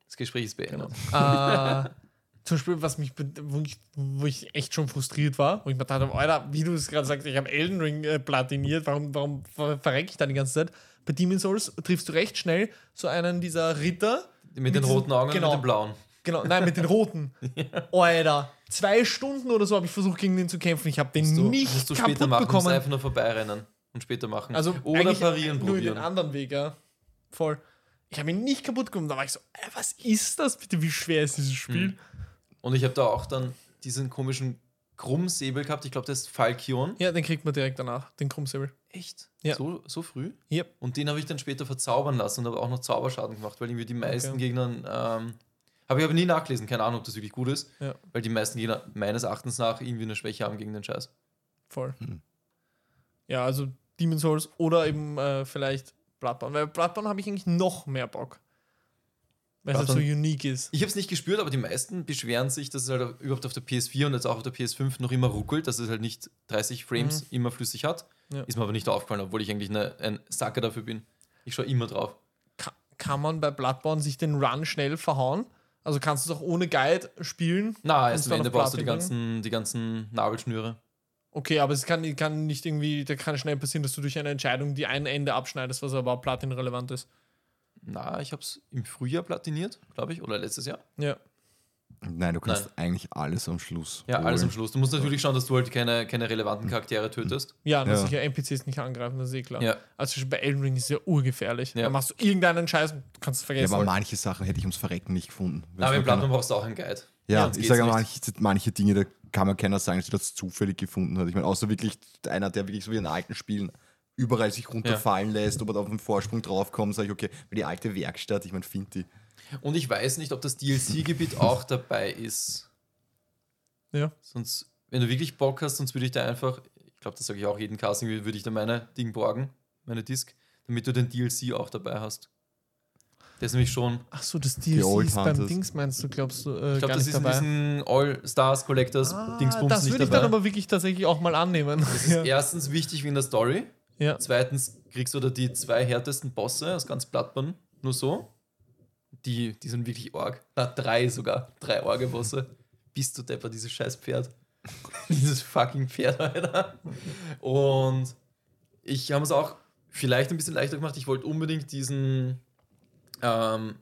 Das Gespräch ist beendet. äh, (laughs) zum Beispiel, was mich, wo ich, wo ich echt schon frustriert war, wo ich mir dachte, Alter, wie du es gerade sagst, ich habe Elden Ring äh, platiniert, warum, warum ver verrecke ich da die ganze Zeit? Bei Demon's Souls triffst du recht schnell so einen dieser Ritter. Mit den diesen- roten Augen genau. und mit den blauen. Genau, nein, mit den roten. (laughs) Alter, zwei Stunden oder so habe ich versucht, gegen den zu kämpfen. Ich habe den Musst du, nicht musst du kaputt später machen, musst einfach nur vorbeirennen und später machen. Also Oder parieren nur in den probieren. anderen Weg, ja. Voll. Ich habe ihn nicht kaputt bekommen. Da war ich so, ey, was ist das bitte? Wie schwer ist dieses Spiel? Hm. Und ich habe da auch dann diesen komischen Krummsäbel gehabt. Ich glaube, das ist Falkion. Ja, den kriegt man direkt danach, den Krummsäbel. Echt? Ja. So, so früh? Yep. Und den habe ich dann später verzaubern lassen und habe auch noch Zauberschaden gemacht, weil irgendwie die meisten Okay. Gegnern. Ähm, habe ich aber nie nachgelesen, keine Ahnung, ob das wirklich gut ist, Ja. weil die meisten Gegner meines Erachtens nach irgendwie eine Schwäche haben gegen den Scheiß. Voll. Hm. Ja, also Demon's Souls oder eben äh, vielleicht Bloodborne. Weil Bloodborne habe ich eigentlich noch mehr Bock. Weil es halt so unique ist. Ich habe es nicht gespürt, aber die meisten beschweren sich, dass es halt überhaupt auf der PS4 und jetzt auch auf der PS5 noch immer ruckelt, dass es halt nicht 30 Frames immer flüssig hat. Ja. Ist mir aber nicht aufgefallen, obwohl ich eigentlich eine, ein Sacker dafür bin. Ich schaue immer drauf. Ka kann man bei Bloodborne sich den Run schnell verhauen? Also kannst du es auch ohne Guide spielen? Na, erst am Ende brauchst du die ganzen, die ganzen Nabelschnüre. Okay, aber es kann, kann nicht irgendwie, da kann schnell passieren, dass du durch eine Entscheidung die ein Ende abschneidest, was aber Platin-relevant ist. Na, ich habe es im Frühjahr platiniert, glaube ich, oder letztes Jahr. Ja. Nein, du kannst Nein. eigentlich alles am Schluss. Ja, alles am holen. Schluss. Du musst natürlich schauen, dass du halt keine, keine relevanten Charaktere tötest. Ja, dass Ja. sicher NPCs nicht angreifen, das ist eh klar. Ja. Also bei Elden Ring ist es ja urgefährlich. Ja. Da machst du irgendeinen Scheiß und kannst es Ja, vergessen. aber manche Sachen hätte ich ums Verrecken nicht gefunden. Aber im Plattform brauchst du auch einen Guide. Ja, sonst ich sage manche, manche Dinge, da kann man keiner sagen, dass das zufällig gefunden hat. Ich meine, außer wirklich einer, der wirklich so wie in alten Spielen überall sich runterfallen lässt, ob er da auf den Vorsprung draufkommt, sage ich, okay, weil die alte Werkstatt, ich meine, finde die. Und ich weiß nicht, ob das DLC-Gebiet (laughs) auch dabei ist. Ja. Sonst, wenn du wirklich Bock hast, sonst würde ich da einfach, ich glaube, das sage ich auch jeden Casting, würde ich dann meine Ding borgen, meine Disc, damit du den DLC auch dabei hast. Der ist nämlich schon, Ach so, das DLC ist beim. Dings, meinst du, glaubst du, äh, ich glaube, das nicht ist in dabei? diesen All-Stars Collectors Ah, Dingsbums das würde ich dabei. dann aber wirklich tatsächlich auch mal annehmen. das ist (laughs) ja. erstens wichtig wegen der Story. ja. Zweitens kriegst du da die zwei härtesten Bosse aus ganz Bloodborne, nur so. Die, die sind wirklich arg. Na, drei sogar. Drei arge Bosse. Bist du Depper, dieses scheiß Pferd. (laughs) dieses fucking Pferd, Alter. Und ich habe es auch vielleicht ein bisschen leichter gemacht. Ich wollte unbedingt diesen. Ähm,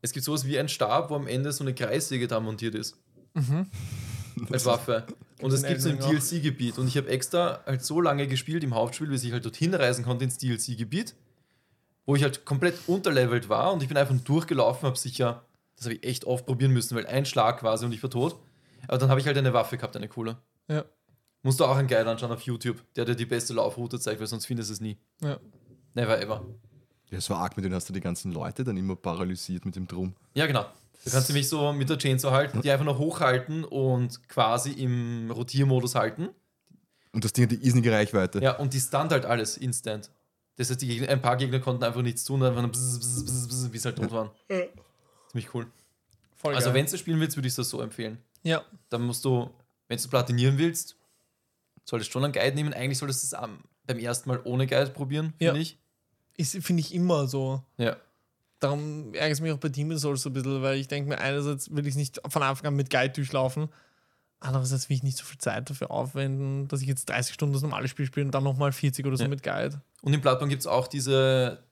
es gibt sowas wie ein Stab, wo am Ende so eine Kreissäge da montiert ist. Als Waffe. Und das gibt es im. DLC-Gebiet. Und ich habe extra halt so lange gespielt im Hauptspiel, bis ich halt dorthin reisen konnte ins DLC-Gebiet, wo ich halt komplett unterlevelt war und ich bin einfach durchgelaufen, habe sicher, das habe ich echt oft probieren müssen, weil ein Schlag quasi und ich war tot. Aber dann habe ich halt eine Waffe gehabt, eine coole. Ja. Musst du auch einen Guide anschauen auf YouTube, der dir die beste Laufroute zeigt, weil sonst findest du es nie. Ja. Never ever. Ja, so arg mit denen hast du die ganzen Leute dann immer paralysiert mit dem Drum. Ja, genau. Du kannst nämlich so mit der Chainsaw halten, die einfach noch hochhalten und quasi im Rotiermodus halten. Und das Ding hat die irrsinnige Reichweite. Ja, und die stunt halt alles instant. Das heißt, die Gegner, ein paar Gegner konnten einfach nichts tun, einfach nur bzz, bzz, bzz, bzz, bis sie halt tot waren. Ziemlich cool. Voll Also, wenn du spielen willst, würde ich das so empfehlen. Ja. Dann musst du, wenn du platinieren willst, solltest du schon einen Guide nehmen. Eigentlich solltest du es am- beim ersten Mal ohne Guide probieren, Ja. finde ich. Ist, finde ich immer so. Ja. Darum ärgert es mich auch bei Demon's Souls so ein bisschen, weil ich denke mir, einerseits will ich es nicht von Anfang an mit Guide durchlaufen, andererseits will ich nicht so viel Zeit dafür aufwenden, dass ich jetzt 30 Stunden das normale Spiel spiele und dann nochmal 40 oder so Ja. mit Guide. Und in Bloodborne gibt es auch diese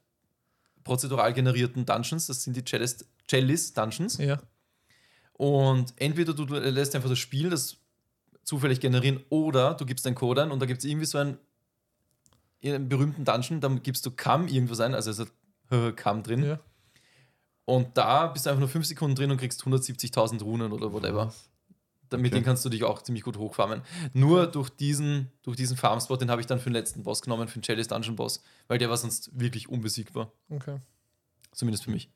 prozedural generierten Dungeons. Das sind die Chalice, Chalice Dungeons. Ja. Und entweder du, lässt einfach das Spiel das zufällig generieren oder du gibst einen Code ein und da gibt es irgendwie so einen, in einem berühmten Dungeon, dann gibst du Cam irgendwas ein, also es hat (laughs) Cam drin. ja. Und da bist du einfach nur 5 Sekunden drin und kriegst 170.000 Runen oder whatever. Damit Okay. den kannst du dich auch ziemlich gut hochfarmen. Nur durch diesen, durch diesen Farmspot, den habe ich dann für den letzten Boss genommen, für den Chalice Dungeon Boss, weil der war sonst wirklich unbesiegbar. Okay. Zumindest für mich.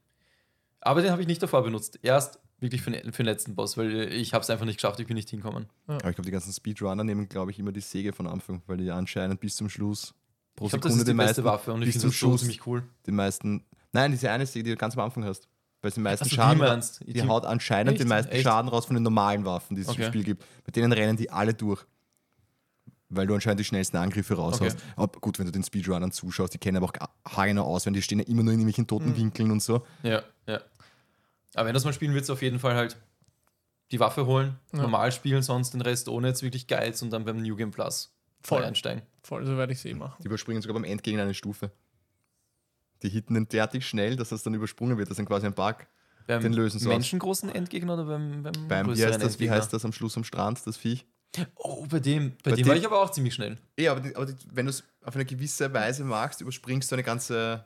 Aber den habe ich nicht davor benutzt. Erst wirklich für, den- für den letzten Boss, weil ich habe es einfach nicht geschafft, ich bin nicht hinkommen. Aber ich glaube, die ganzen Speedrunner nehmen, glaube ich, immer die Säge von Anfang, weil die anscheinend bis zum Schluss pro Ich glaube, das ist die beste Waffe und ich finde das so Schluss ziemlich cool. die meisten. Nein, diese eine Säge, die du ganz am Anfang hast. Weil sie den meisten so, die Schaden meinst. Die Die- haut anscheinend Echt? den meisten Echt? Schaden raus von den normalen Waffen, die es Okay. im Spiel gibt. Mit denen rennen die alle durch. Weil du anscheinend die schnellsten Angriffe raus Okay. hast. Aber gut, wenn du den Speedrunnern zuschaust, die kennen aber auch haargenau aus, wenn die stehen ja immer nur in irgendwelchen toten Mhm. Winkeln und so. Ja, ja. Aber wenn du das mal spielen willst, auf jeden Fall halt die Waffe holen, Ja. normal spielen, sonst den Rest ohne jetzt wirklich Geiz und dann beim New Game Plus voll Voll. einsteigen. Voll, so werde ich es eh machen. Die überspringen sogar beim Endgegner eine Stufe. Die hitten den derartig schnell, dass das dann übersprungen wird. Das ist dann quasi ein Bug. Beim Den lösen sie aus. menschengroßen Endgegner oder beim, beim, Beim, wie größeren heißt, das, wie heißt das am Schluss am Strand, das Viech? Oh, bei dem, bei, Bei dem dem- war ich aber auch ziemlich schnell. Ja, aber, die, aber die, wenn du es auf eine gewisse Weise machst, überspringst du eine ganze.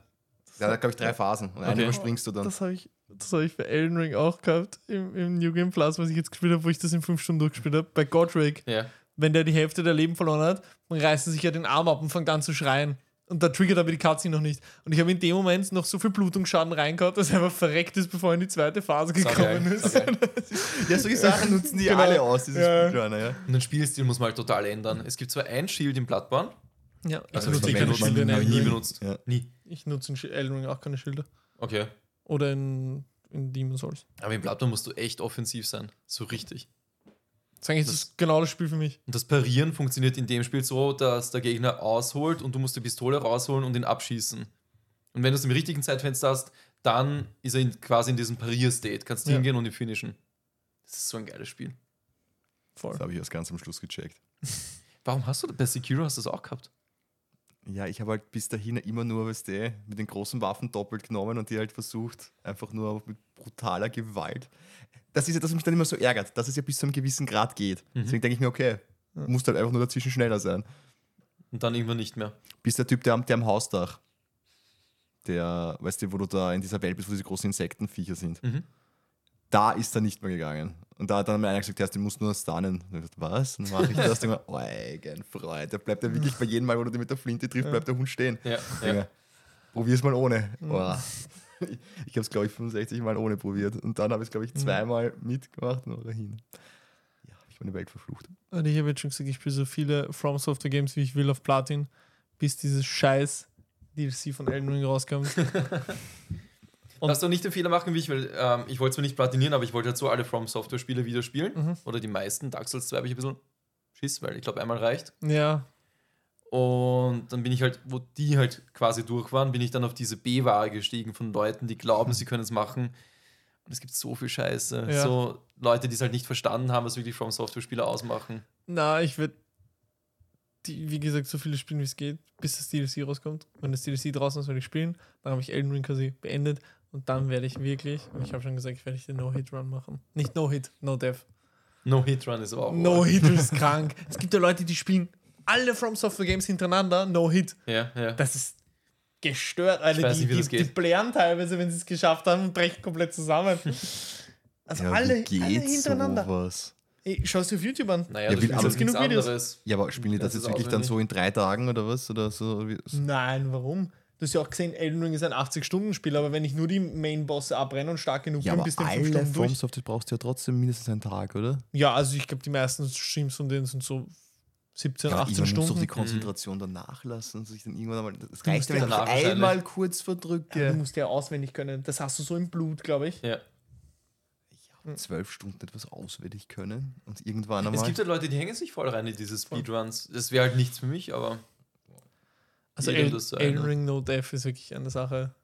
Ja, da glaube ich drei Phasen. Und eine Okay. überspringst du dann. Das habe ich, das hab ich bei Elden Ring auch gehabt im, im New Game Plus, was ich jetzt gespielt habe, wo ich das in 5 Stunden durchgespielt habe. Bei Godric, Ja. wenn der die Hälfte der Leben verloren hat, dann reißt er sich ja den Arm ab und fängt an zu schreien. Und da triggert aber die Cutscene noch nicht. Und ich habe in dem Moment noch so viel Blutungsschaden reingehauen, dass er einfach verreckt ist, bevor er in die zweite Phase gekommen Saugeil, ist. saugeil. Ja, solche (laughs) Sachen nutzen die Genau. alle aus, diese Ja. Speedrunner, ja. Und den Spielstil muss man halt total ändern. Es gibt zwar ein Shield im Bloodborne, Ja, ich also das nutze keine Schilder in habe ich nie benutzt. Ja. Nie. Ich nutze in Elden Ring auch keine Schilder. Okay. Oder in, in Demon's Souls. Aber im Bloodborne musst du echt offensiv sein. So richtig. Das ist eigentlich Das- das genau das Spiel für mich. Und das Parieren funktioniert in dem Spiel so, dass der Gegner ausholt und du musst die Pistole rausholen und ihn abschießen. Und wenn du es im richtigen Zeitfenster hast, dann ist er in, quasi in diesem Parier-State. Kannst Ja. hingehen und ihn finishen. Das ist so ein geiles Spiel. Voll. Das habe ich erst ganz am Schluss gecheckt. (laughs) Warum hast du bei Sekiro hast du das auch gehabt? Ja, ich habe halt bis dahin immer nur, weißt du, mit den großen Waffen doppelt genommen und die halt versucht, einfach nur mit brutaler Gewalt. Das ist ja das, was mich dann immer so ärgert, dass es ja bis zu einem gewissen Grad geht. Mhm. Deswegen denke ich mir, okay, muss halt einfach nur dazwischen schneller sein. Und dann irgendwann nicht mehr. Bis der Typ, der am, der am Hausdach, der, weißt du, wo du da in dieser Welt bist, wo diese großen Insektenviecher sind, Mhm. da ist er nicht mehr gegangen. Und da hat dann mir einer gesagt, du musst nur stunnen. Und ich dachte, was? Dann mache ich das. Dann oh, eigen Freund. Da bleibt er wirklich bei jedem Mal, wo du den mit der Flinte triffst, bleibt der Hund stehen. Ja, Ja. Probier's mal ohne. Oh. (laughs) Ich habe es, glaube ich, 65 Mal ohne probiert. Und dann habe ich es, glaube ich, zweimal mitgemacht und nachher hin. Ja, ich meine Welt verflucht. Und ich habe jetzt schon gesagt, ich spiele so viele From Software Games, wie ich will, auf Platin, bis dieses scheiß DLC von Elden Ring rauskommt. Und- Darfst du nicht den Fehler machen wie ich, weil ähm, ich wollte zwar nicht platinieren, aber ich wollte halt so alle From Software Spiele wieder spielen. Mhm. Oder die meisten. Dark Souls 2 habe ich ein bisschen Schiss, weil ich glaube, einmal reicht. ja, Und dann bin ich halt, wo die halt quasi durch waren, bin ich dann auf diese B-Ware gestiegen von Leuten, die glauben, sie können es machen. Und es gibt so viel Scheiße. Ja. So Leute, die es halt nicht verstanden haben, was wirklich From Software Spiele ausmachen. na, ich werde, wie gesagt, so viele spielen, wie es geht, bis das DLC rauskommt. Wenn das DLC draußen ist, werde ich spielen. Dann habe ich Elden Ring quasi beendet. Und dann werde ich wirklich, ich habe schon gesagt, werde ich den No-Hit-Run machen. Nicht No-Hit, No-Death. No Hit Run ist aber auch. No-Hit (laughs) ist krank. Es gibt ja Leute, die spielen alle From Software Games hintereinander, No-Hit. Ja, ja. Das ist gestört, Alter. weiß die, nicht, wie die, das die geht. blären teilweise, wenn sie es geschafft haben und brechen komplett zusammen. (laughs) Also Ja, alle, wie geht alle hintereinander. sowas? Ey, schau es dir auf YouTube an. Naja, Ja, du aber genug Videos. anderes. Ja, aber spielen die das Das jetzt wirklich dann so in drei Tagen oder was? Oder so? Nein, warum? Du hast ja auch gesehen, Elden Ring ist ein 80-Stunden-Spiel, aber wenn ich nur die Main-Bosse abrenne und stark genug Ja, bin, bist du in 5 alle Stunden durch. Software brauchst du ja trotzdem mindestens einen Tag, oder? Ja, also ich glaube, die meisten Streams von denen sind so 17, Ja, 18 irgendwann musst du doch Stunden. die Konzentration dann nachlassen und sich dann irgendwann einmal. Das musst reicht, wenn ich danach einmal kurz verdrücke. Ja, du musst ja auswendig können. Das hast du so im Blut, glaube ich. Ja. zwölf Stunden etwas auswendig können und irgendwann Es einmal. gibt ja Leute, die hängen sich voll rein in diese Speedruns. Das wäre halt nichts für mich, aber Also Elden ne? Ring No Death ist wirklich eine Sache,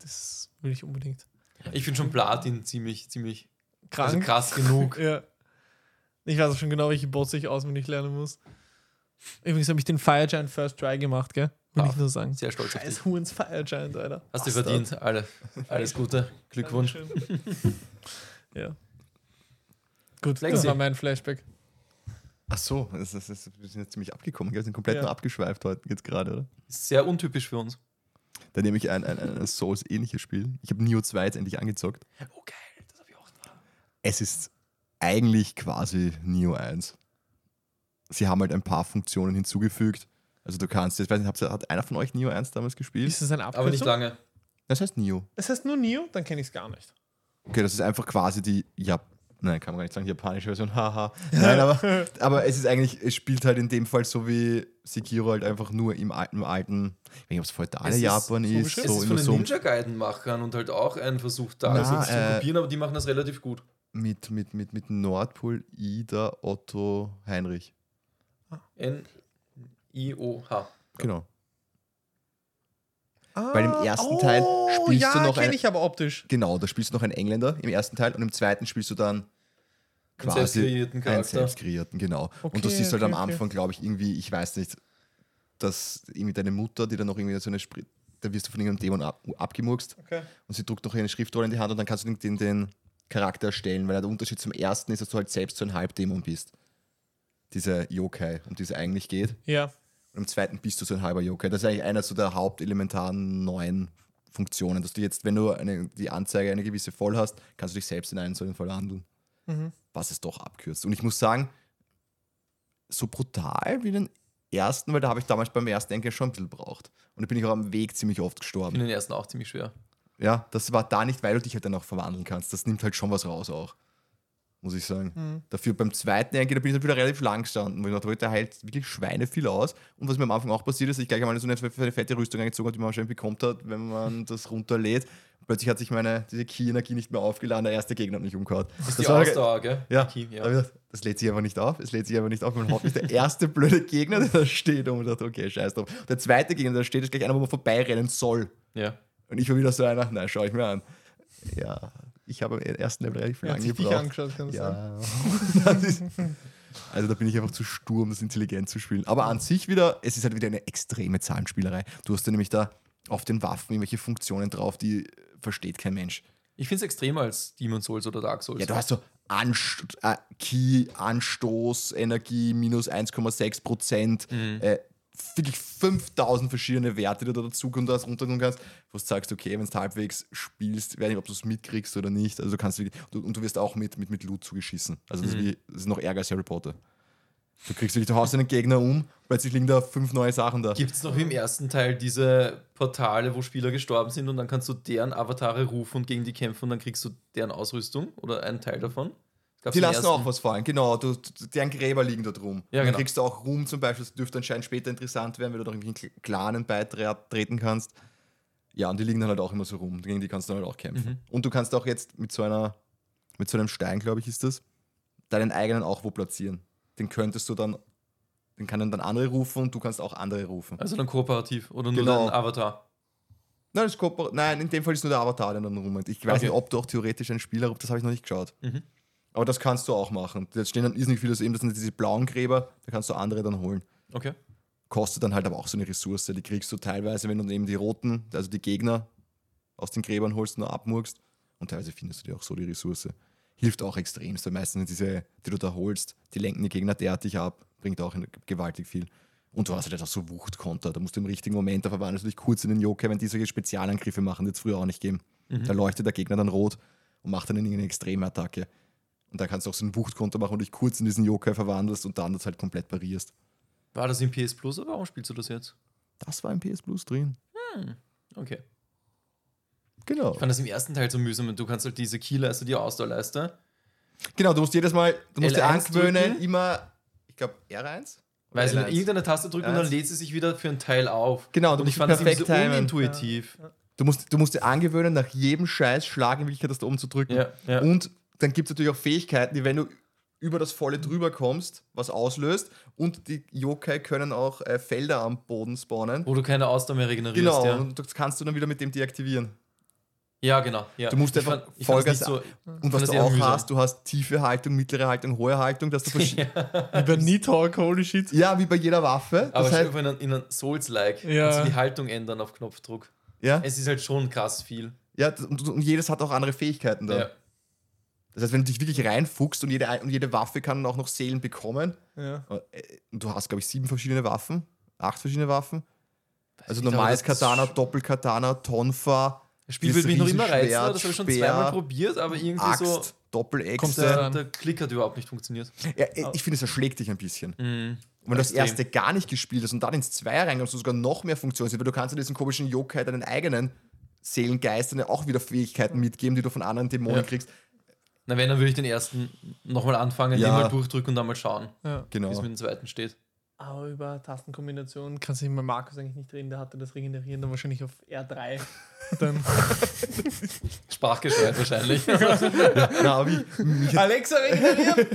das will ich unbedingt. ich finde schon Platin ziemlich, ziemlich Krank. also krass genug. (laughs) Ja. Ich weiß auch schon genau, welche Bosse ich auswendig lernen muss. Übrigens habe ich den Fire Giant First Try gemacht, gell? Will Ah, ich nur sagen. Sehr stolz auf dich. Scheiß Hurens Fire Giant, Alter. Hast du Bastard. verdient. Alle, alles Gute. Glückwunsch. Ja. Gut, das Legacy. war mein Flashback. Ach so, das, das, das, wir sind jetzt ziemlich abgekommen. Wir sind komplett Ja. nur abgeschweift heute jetzt gerade, oder? Sehr untypisch für uns. Da nehme ich ein, ein, ein Souls-ähnliches Spiel. Ich habe Neo 2 jetzt endlich angezockt. Oh, geil. Das habe ich auch dran. Es ist eigentlich quasi Neo 1. Sie haben halt ein paar Funktionen hinzugefügt. Also du kannst, ich weiß nicht, hat einer von euch Neo 1 damals gespielt? Ist das ein Abkürzung? Aber nicht lange. Das heißt Neo. Das heißt nur Neo? Dann kenne ich es gar nicht. Okay, das ist einfach quasi die Jap Nein, kann man gar nicht sagen, japanische Version, haha. Nein, aber, (laughs) aber es ist eigentlich, es spielt halt in dem Fall so wie Sekiro halt einfach nur im alten, im alten ich weiß nicht, ob es feudale Es ist Japan so ist, beschrieben. Es so ist in von so den einem- Ninja Gaiden-Machern und halt auch ein Versuch da, Na, also zu äh, kopieren, aber die machen das relativ gut. mit, mit, mit, mit Nordpol, Ida, Otto, Heinrich. N-I-O-H. Genau. Weil im ersten Teil spielst Oh, ja, du noch eine- ich aber optisch. Genau, da spielst du noch einen Engländer im ersten Teil und im zweiten spielst du dann quasi einen Charakter. selbst kreierten, genau. und du Okay, siehst halt okay, am okay. Anfang, glaube ich, irgendwie, ich weiß nicht, dass irgendwie deine Mutter, die dann noch irgendwie so eine Sprit, da wirst du von irgendeinem Dämon ab, abgemurkst Okay. und sie druckt noch eine Schriftrolle in die Hand und dann kannst du den, den Charakter erstellen, weil der Unterschied zum ersten ist, dass du halt selbst so ein Halbdämon bist. Dieser Yokai, um die es eigentlich geht. Ja. Und im zweiten bist du so ein halber Yokai. Das ist eigentlich einer so der hauptelementaren neuen Funktionen, dass du jetzt, wenn du eine, die Anzeige eine gewisse voll hast, kannst du dich selbst in einen solchen verwandeln. Mhm. Was es doch abkürzt. Und ich muss sagen, so brutal wie den ersten, weil da habe ich damals beim ersten Enkel schon ein bisschen braucht. Und da bin ich auch am Weg ziemlich oft Ich gestorben. finde den ersten auch ziemlich schwer. Ja, das war da nicht, weil du dich halt dann auch verwandeln kannst. Das nimmt halt schon was raus auch. Muss ich sagen. Mhm. Dafür beim zweiten Enkel, da bin ich dann wieder relativ lang gestanden, wo ich dachte, der heilt wirklich Schweine viel aus. Und was mir am Anfang auch passiert ist, ich gleich einmal so eine, fette Rüstung angezogen habe, die man wahrscheinlich bekommt hat, wenn man (laughs) das runterlädt. Plötzlich hat sich meine diese Ki-Energie nicht mehr aufgeladen, der erste Gegner hat mich umgehauen. Das ist die war- Ausdauer, gell? ja, Die Da hab ich gedacht, das lädt sich einfach nicht auf. Es lädt sich einfach nicht auf. Man haut mich der erste blöde Gegner, der da steht. Und man dachte, okay, scheiß drauf. Der zweite Gegner, der da steht, ist gleich einer, wo man vorbeirennen soll. ja. Und ich war wieder so einer, nein, schau ich mir an. Ja, ich habe am ersten Level relativ lange dich gebraucht. angeschaut, kann? Ja. (laughs) Das ist, also da bin ich einfach zu stur, um das intelligent zu spielen. Aber an sich wieder, es ist halt wieder eine extreme Zahlenspielerei. Du hast ja nämlich da auf den Waffen irgendwelche Funktionen drauf, die versteht kein Mensch. Ich finde es extremer als Demon Souls oder Dark Souls. Ja, du hast so Anst äh, Key, Anstoß, Energie, minus 1,6 Prozent, äh, wirklich 5000 verschiedene Werte, die du dazu und das runtergehen kannst, wo du sagst, okay, wenn du halbwegs spielst, weiß nicht, ob du es mitkriegst oder nicht. Also du kannst und du wirst auch mit, mit, mit Loot zugeschissen. Also das, ist wie, das ist noch ärger als Harry Potter. Du kriegst wirklich, du haust einen Gegner um, plötzlich liegen da fünf neue Sachen da. Gibt es noch im ersten Teil diese Portale, wo Spieler gestorben sind und dann kannst du deren Avatare rufen und gegen die kämpfen und dann kriegst du deren Ausrüstung oder einen Teil davon? Gab's Die lassen ersten? auch was fallen, genau. Du, deren Gräber liegen dort rum. Ja, Dann genau. kriegst du auch Ruhm zum Beispiel, das dürfte anscheinend später interessant werden, wenn du da irgendwie einen Clanen beitreten kannst. Ja, und die liegen dann halt auch immer so rum. Gegen die kannst du dann halt auch kämpfen. Mhm. Und du kannst auch jetzt mit so einer, mit so einem Stein, glaube ich, ist das, deinen eigenen auch wo platzieren. Den könntest du dann, den können dann andere rufen und du kannst auch andere rufen. Also dann kooperativ oder nur Genau. dein Avatar. Nein, das Kooper- Nein, in dem Fall ist nur der Avatar, der dann rumrennt. Ich weiß Okay. nicht, ob du auch theoretisch einen Spieler das habe ich noch nicht geschaut. Mhm. Aber das kannst du auch machen. Da stehen dann irrsinnig viele, so eben, das sind diese blauen Gräber, da kannst du andere dann holen. Okay. Kostet dann halt aber auch so eine Ressource. Die kriegst du teilweise, wenn du eben die roten, also die Gegner aus den Gräbern holst, nur abmurkst. Und teilweise findest du dir auch so die Ressource. Hilft auch extremst, weil meistens sind diese, die du da holst, die lenken die Gegner derartig ab, bringt auch gewaltig viel. Und du hast halt auch so Wuchtkonter. Da musst du im richtigen Moment, da verwandelst du dich kurz in den Yokai, wenn die solche Spezialangriffe machen, die es früher auch nicht geben. Da leuchtet der Gegner dann rot und macht dann irgendeine Extremattacke. Und da kannst du auch so einen Wuchtkonter machen und dich kurz in diesen Yokai verwandelst und dann das halt komplett parierst. War das im PS Plus oder warum spielst du das jetzt? Das war im PS Plus drin. Okay. Genau. Ich fand das im ersten Teil so mühsam. Du kannst halt diese Keyleiste, die Ausdauerleiste. Genau, du musst jedes Mal, du musst dir L1 angewöhnen, immer, ich glaube, R1? Weil sie L1. dann irgendeine Taste drücken und dann lädt sie sich wieder für einen Teil auf. Genau, du und ich fand das so perfekt timen. unintuitiv. Du musst, du musst dir angewöhnen, nach jedem Scheiß Schlag in Wirklichkeit das da oben zu drücken. Ja, ja. Und dann gibt es natürlich auch Fähigkeiten, die, wenn du über das Volle drüber kommst, was auslöst. Und die Yokai können auch äh, Felder am Boden spawnen. Wo du keine Ausdauer mehr regenerierst. Genau, Ja, und das kannst du dann wieder mit dem deaktivieren. ja genau. Ja. Du musst Ich einfach fand- Vollgas- so, Und was du auch mühsam. hast, du hast tiefe Haltung, mittlere Haltung, hohe Haltung, dass du (laughs) verschiedene. Wie bei Nidhogg, holy shit. ja, wie bei jeder Waffe. Aber Das stell heißt, in einem, in einem Souls-like Ja. du die Haltung ändern auf Knopfdruck. ja, Es ist halt schon krass viel. ja, und, und jedes hat auch andere Fähigkeiten da. Ja. Das heißt, wenn du dich wirklich reinfuchst und jede, und jede Waffe kann auch noch Seelen bekommen, Ja. äh, und du hast, glaube ich, sieben verschiedene Waffen, acht verschiedene Waffen. Also nicht, aber normales Katana, Doppelkatana, Tonfa, Das Spiel wird mich noch immer reizen, Riesenschwert, das habe ich schon Speer, zweimal probiert, aber irgendwie so. Axt, Doppelechse. Kommt Der, der Klick hat überhaupt nicht funktioniert. Ja, ich finde, es erschlägt dich ein bisschen. Mhm. Und wenn du das erste gar nicht gespielt hast und dann ins Zweier reinkommst, du sogar noch mehr Funktionen hast, weil du kannst ja diesen komischen Yokai deinen eigenen Seelengeistern ja auch wieder Fähigkeiten mitgeben, die du von anderen Dämonen Ja. kriegst. Na, wenn, dann würde ich den ersten nochmal anfangen, Ja. den mal durchdrücken und dann mal schauen, ja. Genau. wie es mit dem zweiten steht. Aber über Tastenkombinationen kann sich mal Markus eigentlich nicht reden. Der hatte das Regenerieren dann wahrscheinlich auf R3. (laughs) Dann Sprachgesteuert wahrscheinlich. Na, aber ich, mich, hat, Alexa regenerieren!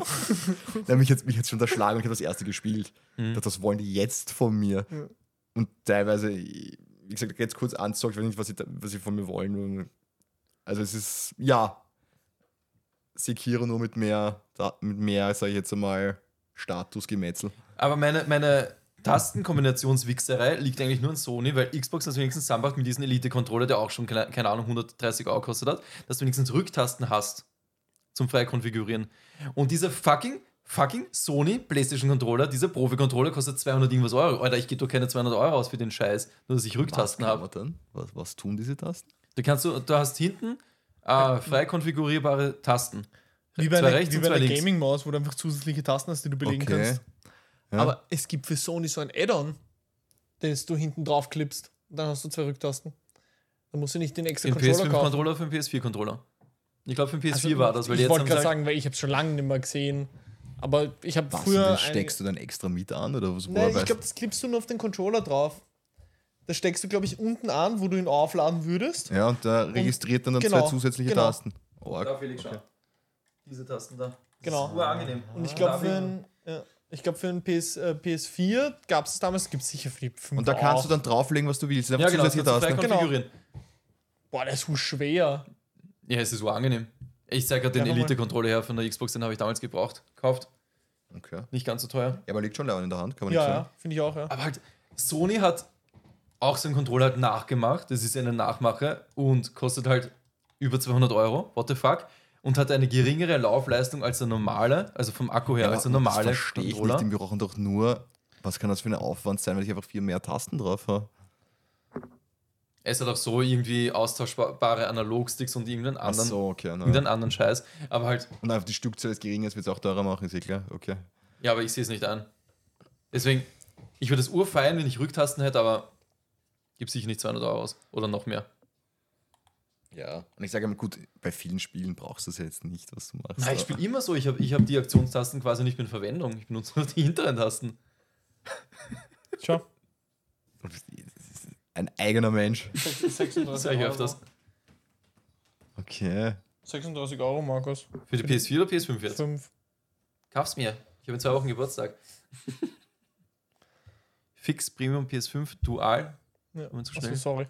na, mich, hat, mich schon erschlagen und ich habe das erste gespielt. Das, das wollen die jetzt von mir. Ja. Und teilweise, wie gesagt, jetzt kurz anzockt, ich weiß nicht, was sie, was sie von mir wollen. Also es ist, ja, Sekiro nur mit mehr, da- mit mehr, sag ich jetzt einmal, Statusgemetzel. Aber meine, meine Tastenkombinationswichserei liegt eigentlich nur an Sony, weil Xbox das wenigstens zusammenbracht mit diesem Elite-Controller, der auch schon, keine, keine Ahnung, 130 Euro gekostet hat, dass du wenigstens Rücktasten hast zum Freikonfigurieren. Und dieser fucking, fucking Sony PlayStation Controller, dieser Profi-Controller kostet 200 irgendwas Euro. Alter, ich gebe doch keine 200 Euro aus für den Scheiß, nur dass ich Rücktasten habe. Was, was tun diese Tasten? Du kannst du, du hast hinten äh, frei konfigurierbare Tasten. Wie bei Zwei einer, rechts wie bei einer. Gaming-Maus, wo du einfach zusätzliche Tasten hast, die du belegen Okay. kannst. Ja. Aber es gibt für Sony so ein Add-on, das du hinten drauf klippst. Und dann hast du zwei Rücktasten. Dann musst du nicht den extra Den Controller kaufen. PS5-Controller für den PS4-Controller. Ich glaube, für den PS4 Also, war das, weil ich jetzt wollte gerade sagen, weil ich habe es schon lange nicht mehr gesehen. Aber ich habe früher. steckst du dann extra mit an? Oder was, Nein, ich glaube, das klippst du nur auf den Controller drauf. Das steckst du, glaube ich, unten an, wo du ihn aufladen würdest. Ja, und da registriert dann, dann genau, zwei zusätzliche genau. Tasten. Oh, Da, Felix, schau. Diese Tasten da. Genau. Das ist angenehm. Und ich glaube, für ein, ja, ich glaub, für ein PS, äh, PS4 gab es damals, gibt es sicher für die 5 Und da kannst du dann drauflegen, was du willst. Ja, genau, das zusätzliche Tasten. konfigurieren. Boah, das ist so schwer. Ja, es ist so angenehm. Ich zeige gerade den Ja. Elite-Controller her von der Xbox, den habe ich damals gebraucht. Gekauft. Okay. Nicht ganz so teuer. Ja, aber liegt schon laut in der Hand, kann man Ja, nicht ja, sagen. finde ich auch, ja. Aber halt, Sony hat auch seinen Controller halt nachgemacht. Das ist eine Nachmache und kostet halt über 200 Euro. What the fuck? Und hat eine geringere Laufleistung als der normale, also vom Akku her, Ja, als der normale Das verstehe ich Controller. nicht. Die brauchen doch nur. Was kann das für ein Aufwand sein, wenn ich einfach viel mehr Tasten drauf habe? Es hat auch so irgendwie austauschbare Analogsticks und irgendeinen anderen, so, okay. Na. irgendeinen anderen Scheiß. Aber halt, Und einfach die Stückzahl ist gering, jetzt wird es auch teurer machen, ist eh klar. Okay. ja, aber ich sehe es nicht an. Deswegen, ich würde es urfeiern, wenn ich Rücktasten hätte, aber gibt sicher nicht 200 Euro aus. Oder noch mehr. Ja. Und ich sage mal, gut, bei vielen Spielen brauchst du es ja jetzt nicht, was du machst. Nein, ich spiele immer so. Ich habe ich hab die Aktionstasten quasi nicht mehr in Verwendung. Ich benutze nur die hinteren Tasten. Schau. Ein eigener Mensch. 36 Das sage ich öfters. Okay. 36 Euro, Markus. Für die PS4 oder PS5 jetzt? 5. Kauf's mir. Ich habe in zwei Wochen Geburtstag. (laughs) Fix Premium PS5 Dual. Ja. So Achso, sorry.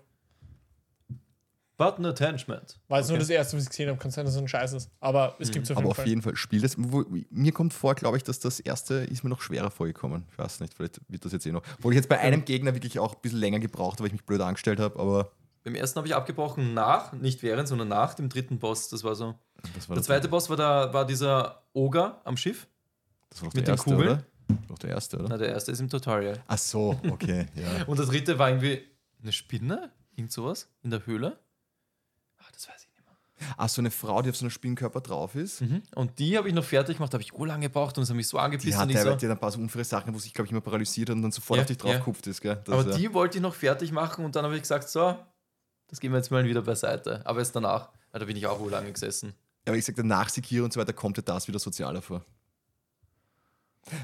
Button Attachment. War jetzt nur Okay. das erste, was ich gesehen habe. Kann sein, dass es ein Scheiß ist. Aber es gibt es auf Aber jeden auf Fall. jeden Fall, spiel das. Wo, mir kommt vor, glaube ich, dass das erste ist mir noch schwerer vorgekommen. Ich weiß nicht, vielleicht wird das jetzt eh noch. Obwohl ich jetzt bei einem Gegner wirklich auch ein bisschen länger gebraucht habe, weil ich mich blöd angestellt habe, aber Beim ersten habe ich abgebrochen nach, nicht während, sondern nach dem dritten Boss. Das war so. das war Der zweite Boss war, da, war dieser Oger am Schiff. Das war doch mit der den erste, Kugeln. oder? Das war Doch der erste, oder? Na, der erste ist im Tutorial. Ach so, okay, ja. (laughs) Und der dritte war irgendwie eine Spinne, irgend sowas, in der Höhle. Ah, das weiß ich nicht mehr. Ach, so eine Frau, die auf so einem Spinnenkörper drauf ist. Mhm. Und die habe ich noch fertig gemacht, habe ich oh lange gebraucht und es hat mich so Die angepisst. hat, und ich teilweise- so, die hat ein paar so unfaire Sachen, wo sich, glaube ich, immer paralysiert hat und dann sofort Ja, auf dich ja. draufgekupft ist, gell? Das, aber ja. die wollte ich noch fertig machen und dann habe ich gesagt, so, das gehen wir jetzt mal wieder beiseite. Aber erst danach, ja, da bin ich auch wohl lange gesessen. Aber ich sagte, nach Sekiro und so weiter kommt ja das wieder sozialer vor.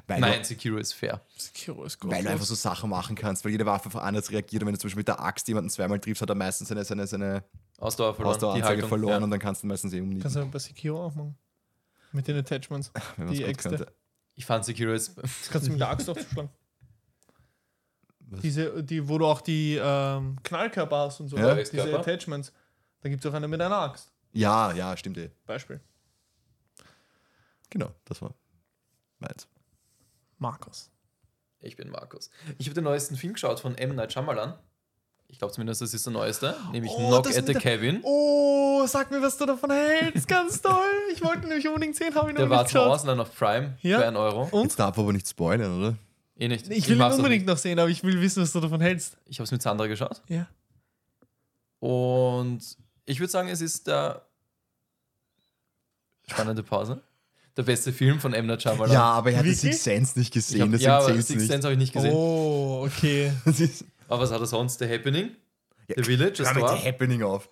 Weil Nein, Du, Sekiro ist fair. Sekiro ist weil du einfach so Sachen machen kannst, weil jede Waffe anders reagiert. Und wenn du zum Beispiel mit der Axt jemanden zweimal triffst, hat er meistens seine, seine, seine Ausdauer verloren. Ausdaueranzeige verloren ja. und dann kannst du meistens eh umnieten. Kannst du bei Sekiro auch machen. Mit den Attachments. (laughs) wenn man's die gut Äxte. könnte. Ich fand Sekiro jetzt. Das (laughs) kannst du mit der Axt (laughs) auch zuschlagen. Was? Diese, die, wo du auch die ähm, Knallkörper hast und so. Ja. Diese Knallkörper? Attachments. Da gibt es auch eine mit einer Axt. Ja, ja, stimmt eh. Beispiel. Genau, das war meins. Markus. Ich bin Markus. Ich habe den neuesten Film geschaut von M. Night Shyamalan. Ich glaube zumindest, das ist der neueste, nämlich Oh, Knock at the der- Cabin. Oh, sag mir, was du davon hältst. Ganz (laughs) toll. Ich wollte nämlich unbedingt sehen, habe ich noch Der nicht war zum geschaut. Ausland auf Prime Ja. für 1 Euro. Und? Jetzt darf aber nicht spoilern, oder? Eh nicht. Ich will ihn mach's auch unbedingt noch sehen, aber ich will wissen, was du davon hältst. Ich habe es mit Sandra geschaut. Ja. Und ich würde sagen, es ist der spannende Pause. Der beste Film von M. Night Shyamalan. Ja, aber er hat Wirklich? Six Sense nicht ich gesehen, hab, ja aber Six. Sense habe ich nicht gesehen. Oh, okay. (laughs) Ist, Aber was hat er sonst? The Happening? Ja, The Village? Das Dorf? The Happening auf.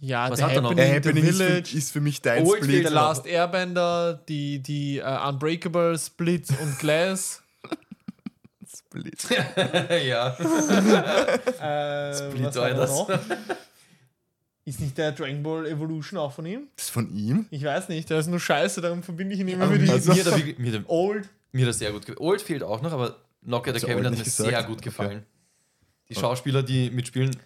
Ja, Was The hat er noch? Happening, The The Happening ist Village, für, ist für mich dein Old Split. fehlt The. Last Airbender, die, die uh, Unbreakable, Split und Glass. (laughs) Split. (laughs) ja. äh, Split was war hat er das. noch? Ist nicht der Dragon Ball Evolution auch von ihm? Das ist von ihm? Ich weiß nicht, der ist nur scheiße, darum verbinde ich ihn immer mit ihm. mir, wirklich- mir, er- Old. mir hat er sehr gut gefallen. Old fehlt auch noch, aber Knock at the Hast du Cabin Old hat mir nicht sehr gesagt? gut Okay. gefallen. Die Schauspieler, die mitspielen,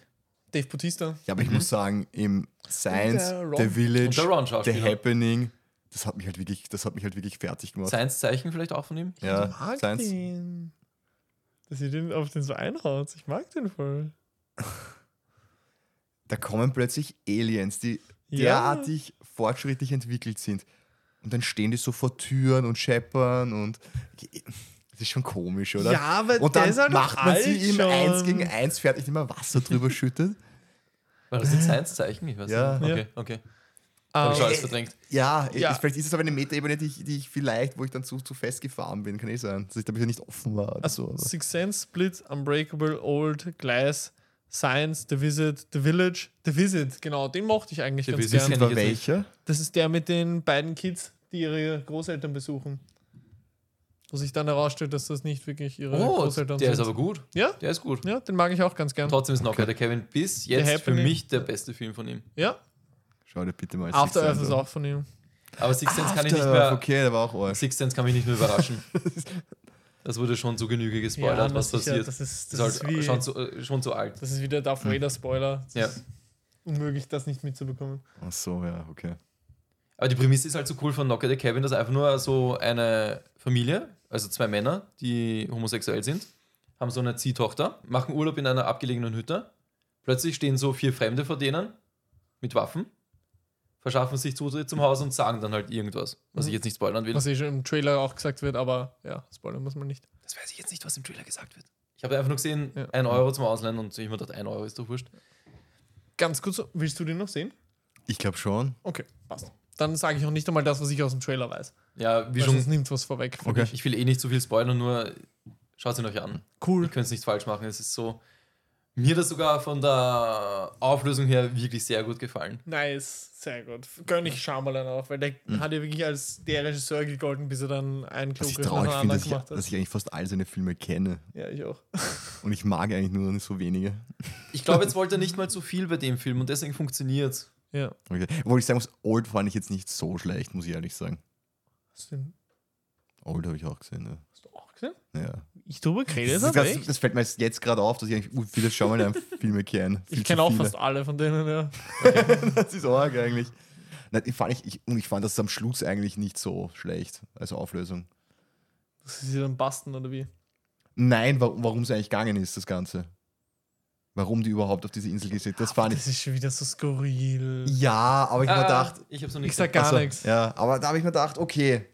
Dave Bautista. Ja, aber ich muss sagen, im Science, der. The Village, der The. Happening, das hat mich halt wirklich, das hat mich halt wirklich fertig gemacht. Science-Zeichen vielleicht auch von ihm. ja, ich mag Science. den. Dass ihr den auf den so einhaut. Ich mag den voll. (laughs) Da kommen plötzlich Aliens, die Ja. derartig fortschrittlich entwickelt sind. Und dann stehen die so vor Türen und scheppern und das ist schon komisch, oder? Ja, aber und der dann ist halt macht man sie im schon. 1 gegen 1 fertig, indem man Wasser drüber schüttet. War das ein Science-Zeichen? Ich weiß Ja. nicht. Okay, Ja. okay. Hab ich schon alles verdrängt. Ja, Ja. Ist, vielleicht ist es aber eine Metaebene, die ich, die ich vielleicht, wo ich dann zu, zu festgefahren bin, kann eh sein. Dass ich da ein bisschen nicht offen war so. also, Aber. Six Sense, Split, Unbreakable, Old, Glass, Science, The Visit, The Village. The Visit, genau, den mochte ich eigentlich The ganz Visit gern. kenn war welcher? Das ist der mit den beiden Kids, die ihre Großeltern besuchen. Wo sich dann herausstellt, dass das nicht wirklich ihre Oh, Großeltern der sind. ist aber gut. ja? Der ist gut. ja, den mag ich auch ganz gern. Trotzdem ist at the Cabin bis jetzt für mich der beste Film von ihm. Ja, Schau dir bitte mal After Six Earth ist auch von ihm. Aber Six Sense kann ich nicht mehr. Okay, der war auch. Six Sense kann mich nicht mehr überraschen. (laughs) Das wurde schon zu Genüge gespoilert, na was sicher, passiert. Das ist, Das das ist ist, halt wie, schon, zu, äh, schon zu alt. das ist wieder Darth Vader Spoiler. Das Ja. ist unmöglich, das nicht mitzubekommen. Ach so, ja, okay. Aber die Prämisse ist halt so cool von Knock at the Cabin, dass einfach nur so eine Familie, also zwei Männer, die homosexuell sind, haben so eine Ziehtochter, machen Urlaub in einer abgelegenen Hütte. Plötzlich stehen so vier Fremde vor denen mit Waffen, verschaffen sich Zutritt zum Haus und sagen dann halt irgendwas, was ich jetzt nicht spoilern will. Was eh schon im Trailer auch gesagt wird, aber ja, spoilern muss man nicht. Das weiß ich jetzt nicht, was im Trailer gesagt wird. Ich habe einfach nur gesehen, Ja. ein Euro zum Ausleihen und ich mir gedacht, ein Euro ist doch wurscht. Ganz kurz, willst du den noch sehen? Ich glaube schon. Okay, passt. Dann sage ich auch nicht einmal das, was ich aus dem Trailer weiß. Ja, wie Weil schon, sonst nimmt was vorweg. Okay. ich will eh nicht zu viel spoilern, nur schaut ihn euch an. Cool. Ihr könnt es nicht falsch machen. Es ist so, Mir hat das sogar von der Auflösung her wirklich sehr gut gefallen. Nice, sehr gut. Gönn ich Shyamalan auch, weil der hat ja wirklich als der Regisseur gegolten, bis er dann einen Was Klugriff traurig finde, dass ich, gemacht dass hat. ich eigentlich fast all seine Filme kenne. Ja, ich auch. (laughs) Und ich mag eigentlich nur so wenige. Ich glaube, jetzt (laughs) wollte er nicht mal zu viel bei dem Film und deswegen funktioniert Ja. Okay. Obwohl ich sagen muss, Old fand ich jetzt nicht so schlecht, muss ich ehrlich sagen. Hast du, den, Old habe ich auch gesehen. Ja. hast du auch gesehen? Ja. Ich drüber geredet Das, habe, das, echt? das fällt mir jetzt gerade auf, dass ich eigentlich viele Shyamalan-Filme (laughs) kenne. Viel Ich kenne auch fast alle von denen, ja. (laughs) Das ist arg eigentlich. Nein, ich fand ich, ich, und ich fand das am Schluss eigentlich nicht so schlecht als Auflösung. Das ist ja dann Basten oder wie? Nein, warum, warum es eigentlich gegangen ist, das Ganze. Warum die überhaupt auf diese Insel gesetzt Das fand ich. Das ist schon wieder so skurril. Ja, aber ich hab mir gedacht, ich habe noch nicht Ich sag gar also, nichts. Ja, aber da habe ich mir gedacht, okay,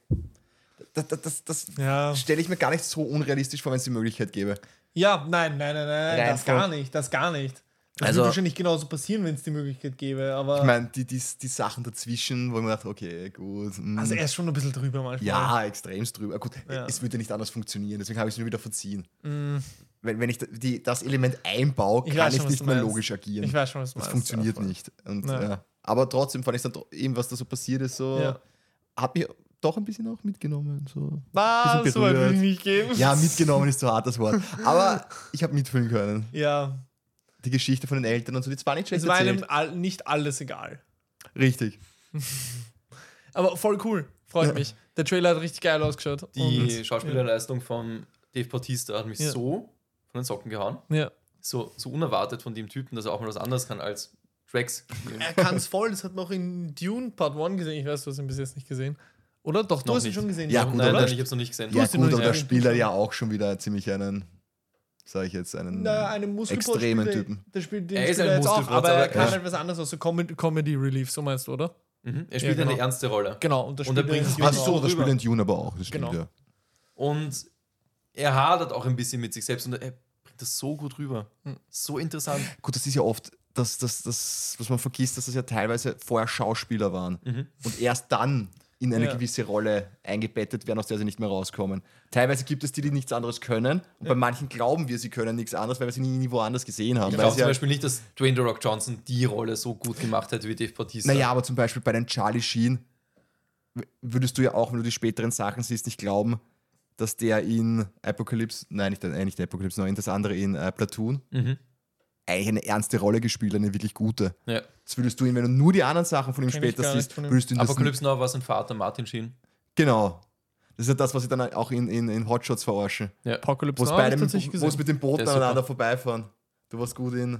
das, das, das, Ja. stelle ich mir gar nicht so unrealistisch vor, wenn es die Möglichkeit gäbe. Ja, nein, nein, nein, nein, Rein das gar nicht, das gar nicht. Das Also- würde wahrscheinlich genauso passieren, wenn es die Möglichkeit gäbe, aber Ich meine, die, die, die Sachen dazwischen, wo ich mir dachte, okay, gut. mm, also er ist schon ein bisschen drüber manchmal. ja, extremst drüber. Gut, Ja. es würde nicht anders funktionieren, deswegen habe ich es nur wieder verziehen. Mm, Wenn, wenn ich die, das Element einbaue, Ich kann ich schon, was nicht mehr logisch agieren. ich weiß schon, was du das funktioniert ja, voll. nicht. Und, Ja. Aber trotzdem fand ich dann eben, was da so passiert ist, so hat mich doch ein bisschen auch mitgenommen. So. Ah, Bisschen so weit will berührt. ich nicht gehen. Ja, mitgenommen ist zu hart das Wort. Aber ich habe mitfühlen können. Ja, Die Geschichte von den Eltern und so, die zwar nicht schlecht es war einem all, nicht alles egal. Richtig. (laughs) Aber voll cool, freut Ja. mich. Der Trailer hat richtig geil ausgeschaut. Die Und- Schauspielerleistung von Dave Bautista hat mich Ja. so von den Socken gehauen. Ja. So, so unerwartet von dem Typen, dass er auch mal was anderes kann als Drax. spielen. Er kann es voll, das hat noch in Dune Part 1 gesehen. Ich weiß, du hast ihn bis jetzt nicht gesehen. Oder? Doch, du Noch hast ihn nicht. schon gesehen. Ja, gut, nein, nein, ich habe es noch nicht gesehen. Ja, hast ihn gut, noch aber nicht da gesehen. spielt er ja auch schon wieder ziemlich einen, sage ich jetzt, einen. Na, einen extremen spielt Typen. Der spielt den Er ist ein jetzt auch, Muskelprotz, aber er kann ja. halt was anderes aus so Com Comedy Relief, so meinst du, oder? Mhm. Er spielt Ja, genau. eine ernste Rolle. Genau, und, Und er spielt bringt Ach so, das spielt in Dune aber auch. Das stimmt, Genau. ja. Und er hadert auch ein bisschen mit sich selbst und er bringt das so gut rüber. Hm. So interessant. Gut, das ist ja oft, das, das, das, was man vergisst, dass das ja teilweise vorher Schauspieler waren Mhm. und erst dann in eine Ja. gewisse Rolle eingebettet werden, aus der sie nicht mehr rauskommen. Teilweise gibt es die, die nichts anderes können und bei manchen glauben wir, sie können nichts anderes, weil wir sie nie, nie woanders gesehen haben. Ich glaube zum ja, Beispiel nicht, dass Dwayne The Rock Johnson die Rolle so gut gemacht hätte wie Dave Bautista. naja, aber zum Beispiel bei den Charlie Sheen würdest du ja auch, wenn du die späteren Sachen siehst, nicht glauben, dass der in Apocalypse, nein, nicht, äh, nicht Apocalypse, nein, das andere in äh, Platoon, Mhm. Eigentlich eine ernste Rolle gespielt, hat, eine wirklich gute. Ja. Das würdest du ihn, wenn du nur die anderen Sachen von ihm Kenn ich später siehst, von würdest du ihn das Apocalypse Now war sein Vater Martin Sheen. Genau. Das ist ja das, was sie dann auch in, in, in Hotshots verarschen. Apocalypse Wo es Now ich wo es mit dem Boot aneinander vorbeifahren. Du warst gut in.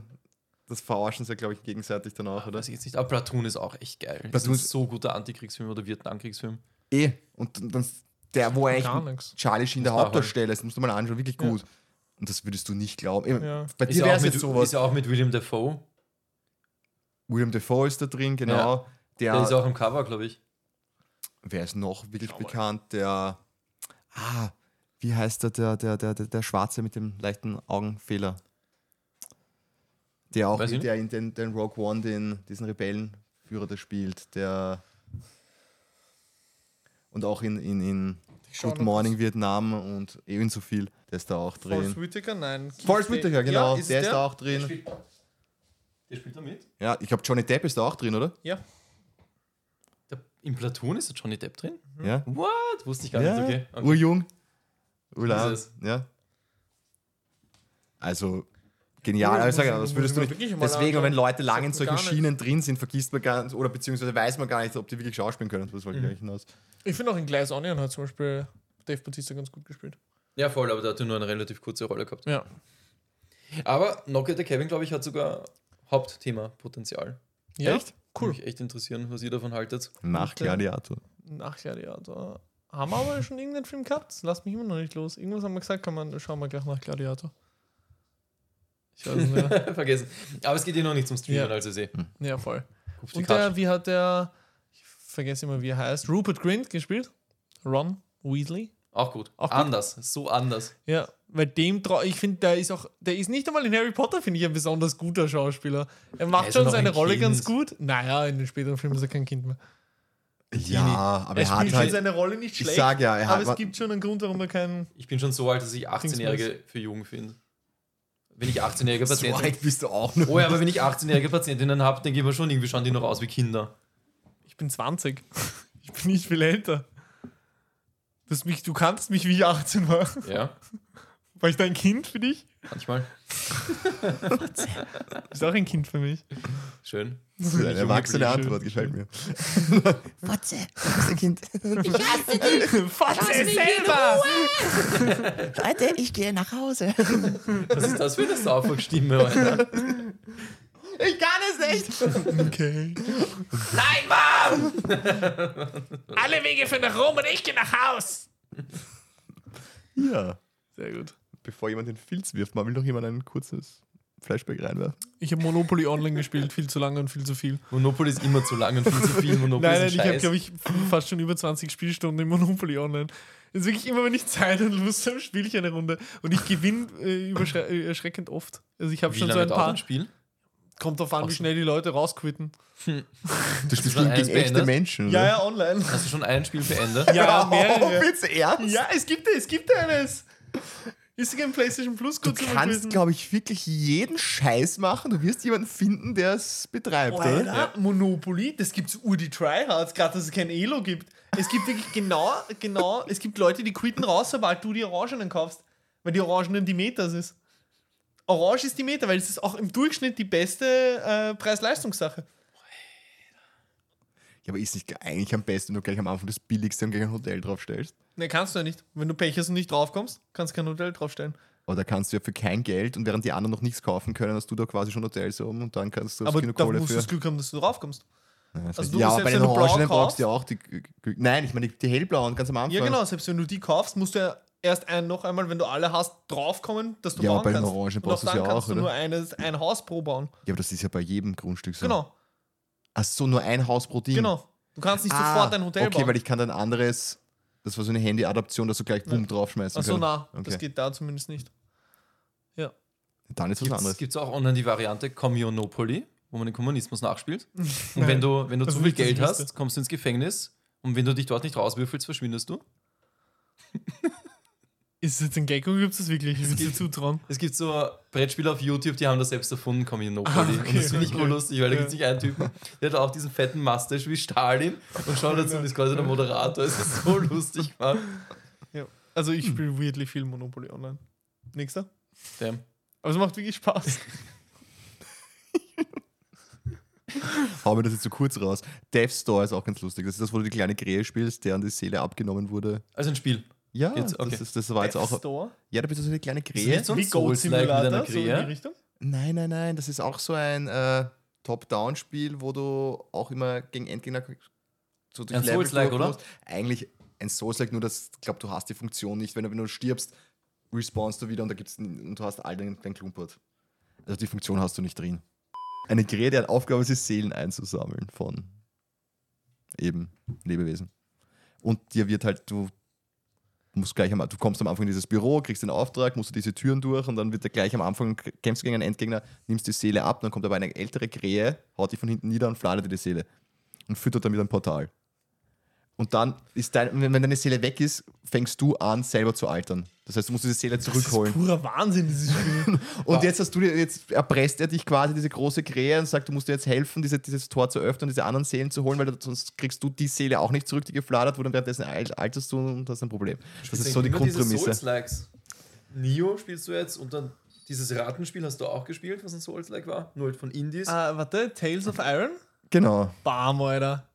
Das verarschen sie, glaube ich, gegenseitig dann auch, oder? Weiß ich jetzt nicht. Aber Platoon ist auch echt geil. Das Platoon ist ein ist- so guter Antikriegsfilm oder Vietnamkriegsfilm. Eh. Und dann der, wo eigentlich. Charlie Sheen der man Hauptdarsteller ist, musst du mal anschauen, wirklich Ja. Und das würdest du nicht glauben. Eben, Ja. Bei Ist dir ja, wäre auch es mit, jetzt sowas. ist ja auch mit William Dafoe. William Defoe ist da drin, genau. Der Der, ist auch im Cover, glaube ich. wer ist noch wirklich Schau mal. bekannt? Der, ah, wie heißt der, der, der, der, der, Schwarze mit dem leichten Augenfehler? Der auch, Weiß der in den, den Rogue One, den, diesen Rebellenführer, der spielt, der und auch in, in, in Good Morning Vietnam und ebenso viel, der ist da auch drin. Forrest Whitaker? Nein. Forrest Whitaker, genau, Ja, ist der es ist da auch drin. spielt, der spielt da mit. Ja, ich glaube, Johnny Depp ist da auch drin, oder? Ja. Der, Im Platoon ist da Johnny Depp drin? Ja. What? Wusste ich gar ja, nicht. Okay. okay. urjung. Urlaub. Ist Ja. Also genial. Also, ich- das würdest ich du nicht. Deswegen, wenn Leute lange in solchen Schienen drin sind, vergisst man gar oder beziehungsweise weiß man gar nicht, ob die wirklich schauspielen können. Das wollte ich Mhm. hinaus. Ich finde auch in Glass Onion hat zum Beispiel Dave Bautista ganz gut gespielt. Ja, voll, aber der hat ja nur eine relativ kurze Rolle gehabt. Ja. Aber Nokia der Kevin, glaube ich, hat sogar Hauptthema-Potenzial. Ja, Echt? Würde cool. mich echt interessieren, was ihr davon haltet. Nach Gladiator. Ach ja, ja, da haben wir aber (laughs) schon irgendeinen Film gehabt. Das lasst mich immer noch nicht los. Irgendwas haben wir gesagt, kann man, schauen wir gleich nach Gladiator. Ich weiß nicht mehr. (laughs) Vergessen. Aber es geht hier noch nicht zum Streamen, Ja. also sehe. ja, voll. Und der, wie hat der, ich vergesse immer, wie er heißt, Rupert Grint gespielt? Ron Weasley? Auch gut. Auch gut. anders. So anders. Ja, weil dem trau ich finde, der ist auch, der ist nicht einmal in Harry Potter, finde ich, ein besonders guter Schauspieler. Er macht schon seine ein Rolle Kind. ganz gut. Naja, in den späteren Filmen ist er kein Kind mehr. Ja, aber Er er hat spielt schon halt. seine Rolle nicht Ich schlecht. sag ja, er aber hat. es gibt schon einen Grund, warum er kein. Ich bin schon so alt, dass ich 18-Jährige für jung finde. wenn ich 18-jährige (laughs) So Patienten. alt bist du auch noch. Oh ja, aber wenn ich 18-jährige Patientinnen habe, denke ich mir schon, irgendwie schauen die noch aus wie Kinder. Ich bin 20. (laughs) Ich bin nicht viel älter. Das mich, du kanntest mich, wie ich 18 war. Ja, War ich da ein Kind für dich? manchmal. (laughs) Ist auch ein Kind für mich. Schön. Das ist eine erwachsene. Antwort, gefällt mir. Fotze, du bist ein Kind. (laughs) Fotze selber! Leute, ich gehe nach Hause. Was ist das für eine Sauferstimme, Alter? (laughs) Ich kann es nicht. Okay. Nein, Mom! Alle Wege führen nach Rom und ich gehe nach Haus. Ja. Sehr gut. Bevor jemand den Filz wirft, mal will noch jemand ein kurzes Flashback reinwerfen. Ich habe Monopoly Online gespielt, viel zu lange und viel zu viel. Monopoly ist immer zu lang und viel zu viel. Monopoly Nein, nein, ist ich habe, glaube ich, fast schon über 20 Spielstunden in Monopoly Online. Es ist wirklich immer, wenn ich Zeit und Lust habe, spiele ich eine Runde. Und ich gewinne äh, äh, erschreckend oft. Also ich habe schon so ein paar. ein Spiel? Kommt drauf an, wie schnell die Leute rausquitten. Du spielst schon gegen, gegen echte beendet? Menschen, Ja, oder? ja, online. Hast du schon ein Spiel beendet? Ja, Oh, mehrere. (laughs) willst du ernst? Ja, es gibt, es gibt eines. Ist im PlayStation Plus Du kurz mal kannst, glaube ich, wirklich jeden Scheiß machen. Du wirst jemanden finden, der es betreibt, Alter, oder? Monopoly, das gibt's ur die Tryhards, gerade dass es kein Elo gibt. Es gibt wirklich genau, genau, es gibt Leute, die quitten raus, sobald du die Orangenen kaufst. Weil die Orangenen die Metas ist. Orange ist die Meta, weil es ist auch im Durchschnitt die beste äh, Preis-Leistungssache. Ja, aber ist nicht eigentlich am besten, wenn du gleich am Anfang das Billigste und gleich ein Hotel draufstellst? Ne, kannst du ja nicht. Wenn du Pech hast und nicht draufkommst, kannst du kein Hotel draufstellen. Oder kannst du ja für kein Geld und während die anderen noch nichts kaufen können, hast du da quasi schon Hotels um und dann kannst du Aber genug da Kohle musst du das Glück haben, dass du draufkommst. Ja, also du ja, aber bei den Orangenen brauchst du ja auch die. Nein, ich meine die, die hellblauen ganz am Anfang. Ja, genau. Selbst wenn du die kaufst, musst du ja erst ein, noch einmal, wenn du alle hast, draufkommen, dass du Ja, bauen bei den kannst. Orangen Und brauchst auch du es dann ja kannst auch, du oder? nur eines, ein Haus pro bauen. Ja, aber das ist ja bei jedem Grundstück so. Genau, Ach so, nur ein Haus pro Ding. genau. Du kannst nicht Ah, sofort ein Hotel Okay, bauen. weil ich kann dann anderes, das war so eine Handy-Adaption, dass du gleich bumm draufschmeißen Achso, kannst. na, Okay. das geht da zumindest nicht. Ja. Dann ist was anderes. Gibt es auch online die Variante Communopoly, wo man den Kommunismus nachspielt? (laughs) Und wenn du, wenn du zu viel Geld hast, kommst du ins Gefängnis und wenn du dich dort nicht rauswürfelst, verschwindest du. (laughs) Ist es jetzt ein Gag oder gibt es das wirklich? Ich würde dir zutrauen. Es gibt so Brettspiele auf YouTube, die haben das selbst erfunden, Communopoly. Ah, und okay, das finde ich okay. urlustig, weil da gibt es nicht einen Typen, der hat auch diesen fetten Mustache wie Stalin und schaut dazu und ist quasi der Moderator. Es ist so lustig gemacht. Ja. Also ich spiele weirdly viel Monopoly online. Nächster. Damn. Aber es macht wirklich Spaß. (laughs) Hau mir das jetzt so kurz raus. Death Store ist auch ganz lustig. Das ist das, wo du die kleine Krähe spielst, deren die Seele abgenommen wurde. Also ein Spiel. Ja, Jetzt, okay. das, ist, das war jetzt auch. Store. Ja, da bist du so eine kleine Ist Krähe. nicht so ein Wie einer Simulator, so in die. Richtung. Nein, nein, nein. Das ist auch so ein äh, Top-Down-Spiel, wo du auch immer gegen Endgegner so durch Ein Level Souls-like, durch oder? musst. Eigentlich ein Souls-like, nur dass ich glaube, du hast die Funktion nicht. Wenn du, wenn du stirbst, respawnst du wieder und da gibt's und du hast all dein, dein Klumpert. Also die Funktion hast du nicht drin. Eine Krähe, deren Aufgabe ist, es, Seelen einzusammeln von eben Lebewesen. Und dir wird halt, du musst gleich am, du kommst am Anfang in dieses Büro, kriegst den Auftrag, musst du diese Türen durch und dann wird er gleich am Anfang, kämpfst gegen einen Endgegner, nimmst die Seele ab, dann kommt aber eine ältere Krähe, haut die von hinten nieder und fladert dir die Seele und füttert damit ein Portal. Und dann ist dein, wenn deine Seele weg ist, fängst du an, selber zu altern. Das heißt, du musst diese Seele zurückholen. Das ist purer Wahnsinn, dieses (laughs) Spiel. Und jetzt hast du dir, jetzt erpresst er dich quasi diese große Krähe und sagt, du musst dir jetzt helfen, diese, dieses Tor zu öffnen, diese anderen Seelen zu holen, weil du, sonst kriegst du die Seele auch nicht zurück, die gefladert wurde und währenddessen alt- alterst du und das ist ein Problem. Das ist so die Grundprämisse. Souls-Likes. Nio spielst du jetzt und dann dieses Rattenspiel hast du auch gespielt, was ein Souls-like war, nur halt von Indies. ah, warte, Tales of Iron? Genau. Bam, Alter.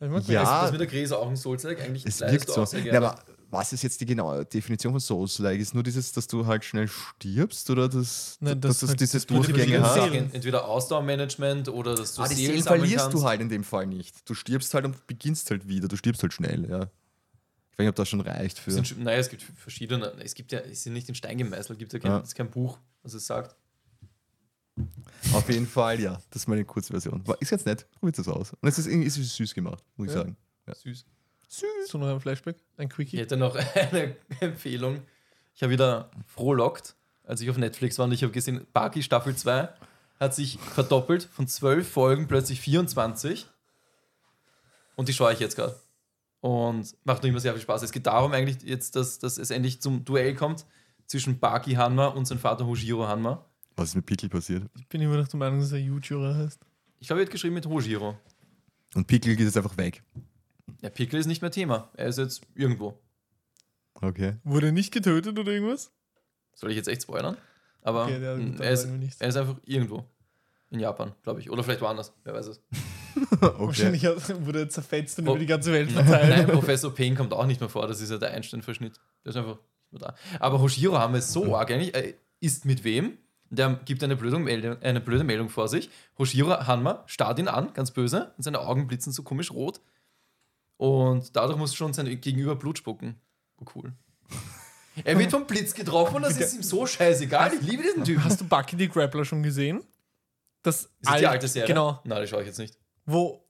Ja. gemerkt. Das mit der Gräse auch ein Souls-like, eigentlich Es wirkt so. auch sehr Ja, gerne. aber was ist jetzt die genaue Definition von Souls-like? Ist nur dieses, dass du halt schnell stirbst oder das, Nein, dass das das halt- diese das Prinzip Durchgänge ist hast? Entweder Ausdauermanagement oder dass du Ah, die Seelen Seelen verlierst kannst. du halt in dem Fall nicht. Du stirbst halt und beginnst halt wieder. Du stirbst halt schnell, ja. Ich weiß nicht, ob das schon reicht für. Es sind, naja, es gibt verschiedene. Es gibt ja, es sind nicht in Stein gemeißelt, es gibt ja kein, Ja. es ist kein Buch, was es sagt. Auf jeden Fall, ja. Das ist meine Kurzversion. War- Ist jetzt nett. Probiert es aus. Und es ist irgendwie ist es süß gemacht, muss ich Ja. sagen. Ja. Süß. So noch ein Flashback, ein Ich Quickie. hätte noch (laughs) eine Empfehlung. Ich habe wieder frohlockt, als ich auf Netflix war und ich habe gesehen, Baki Staffel 2 hat sich verdoppelt von 12 Folgen plötzlich 24. Und die schaue ich jetzt gerade. Und macht noch immer sehr viel Spaß. Es geht darum eigentlich jetzt, dass, dass es endlich zum Duell kommt zwischen Baki Hanma und seinem Vater Hojiro Hanma. Was ist mit Pickel passiert? Ich bin immer noch der Meinung, dass er YouTuber heißt. Ich glaube, er hat geschrieben mit Hojiro. Und Pickel geht jetzt einfach weg. Der Pickel ist nicht mehr Thema. Er ist jetzt irgendwo. Okay. Wurde er nicht getötet oder irgendwas? Soll ich jetzt echt spoilern? Aber Okay, ja, mh, dann er, ist, er ist einfach irgendwo. In Japan, glaube ich. Oder vielleicht woanders. Wer weiß es. (laughs) okay. Wahrscheinlich wurde er zerfetzt und Oh. über die ganze Welt (laughs) Nein, verteilt. Professor Payne kommt auch nicht mehr vor. Das ist ja der Einstein-Verschnitt. Der ist einfach nicht mehr da. Aber Hoshiro haben wir so (laughs) arg eigentlich. Er ist mit wem? Der gibt eine blöde, Meldung, eine blöde Meldung vor sich. Hoshiro Hanma starrt ihn an, ganz böse, und seine Augen blitzen so komisch rot. Und dadurch muss schon sein Gegenüber Blut spucken. Oh, cool. Er wird vom Blitz getroffen und das ist ihm so scheißegal. Ich liebe diesen Typen. Hast du Bucky the Grappler schon gesehen? Das Ist das die alte Serie? Genau. Nein, die schaue ich jetzt nicht. Wo.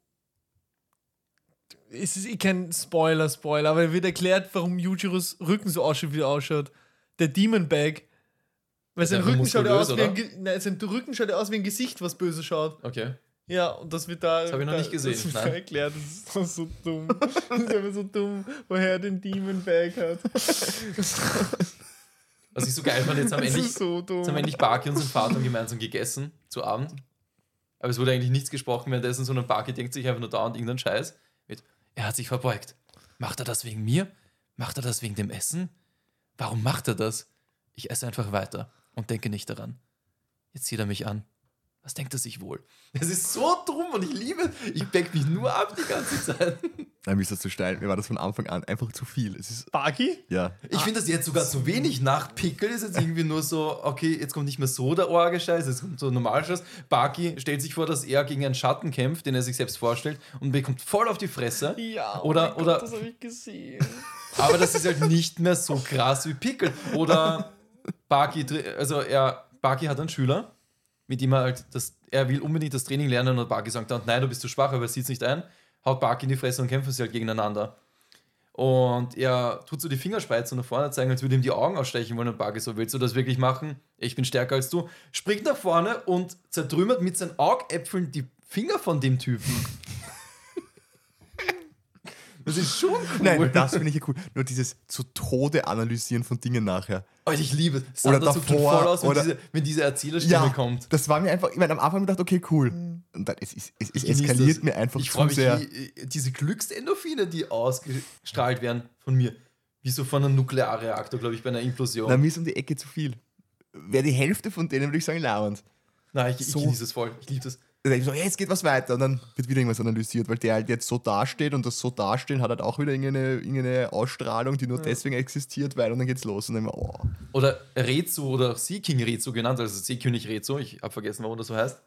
Es ist eh kein Spoiler, Spoiler, aber wird erklärt, warum Yujiros Rücken so ausschaut, wie er ausschaut. Der Demon Bag. Weil sein Rücken, schaut ja aus wie ein, Ge- nein, sein Rücken schaut ja aus wie ein Gesicht, was böse schaut. Okay. Ja, und das wird da. Das hab ich noch da, nicht gesehen, Das wird nein. da erklärt. Das ist doch so dumm. (laughs) das ist einfach so dumm, woher er den Demon Bag hat. (laughs) Was ich so geil fand, jetzt haben Das endlich, ist so dumm. jetzt haben endlich Baki und sein Vater gemeinsam gegessen zu Abend. Aber es wurde eigentlich nichts gesprochen währenddessen, sondern Baki denkt sich einfach nur dauernd irgendeinen Scheiß. Mit, er hat sich verbeugt. Macht er das wegen mir? Macht er das wegen dem Essen? Warum macht er das? Ich esse einfach weiter und denke nicht daran. Jetzt sieht er mich an. Was denkt er sich wohl? Es ist so dumm und ich liebe es. Ich back mich nur ab die ganze Zeit. Nein, mir ist das zu steil. Mir war das von Anfang an einfach zu viel. Es ist, Bucky? ja. Ich finde das jetzt sogar zu wenig. Nach Pickel ist jetzt irgendwie nur so, okay, jetzt kommt nicht mehr so der Orge-Scheiß, jetzt kommt so normal Scheiß. Baki stellt sich vor, dass er gegen einen Schatten kämpft, den er sich selbst vorstellt und bekommt voll auf die Fresse. Ja, Oder- mein oder- Gott, das habe ich gesehen. Aber das ist halt nicht mehr so krass wie Pickel. Oder Baki, also er, Baki hat einen Schüler, mit dem er halt das, er will unbedingt das Training lernen und Baki sagt dann, nein, du bist zu schwach, aber er sieht es nicht ein, haut Baki in die Fresse und kämpfen sie halt gegeneinander. Und er tut so die Fingerspreizen nach vorne zeigen, als würde ihm die Augen ausstechen wollen. Und Baki so, willst du das wirklich machen? Ich bin stärker als du. Springt nach vorne und zertrümmert mit seinen Augäpfeln die Finger von dem Typen. Das ist schon cool. Nein, das finde ich ja cool. Nur dieses zu Tode analysieren von Dingen nachher. Alter, ich liebe es. Oder davor, voll aus, wenn oder- diese, wenn diese Erzählerstimme kommt. das war mir einfach, ich meine, am Anfang habe ich gedacht, okay, cool. Und dann, es, es, es, es Ich eskaliert mir einfach Ich zu mich, sehr. wie, äh, diese Glücksendorphine, die ausgestrahlt werden von mir. Wie so von einem Nuklearreaktor, glaube ich, bei einer Implosion. Na, mir ist um die Ecke zu viel. Wäre die Hälfte von denen, würde ich sagen, lauernd. Nein, ich, ich so- genieße es voll. Ich liebe das. Dann denke ich so, hey, jetzt geht was weiter. Und dann wird wieder irgendwas analysiert, weil der halt jetzt so dasteht und das so dastehen hat halt auch wieder irgendeine, irgendeine Ausstrahlung, die nur deswegen existiert, weil und dann geht's los. Und dann immer, oh. Oder Rezo oder Sea King Rezo genannt, also Seekönig Rezo, ich habe vergessen, warum das so heißt,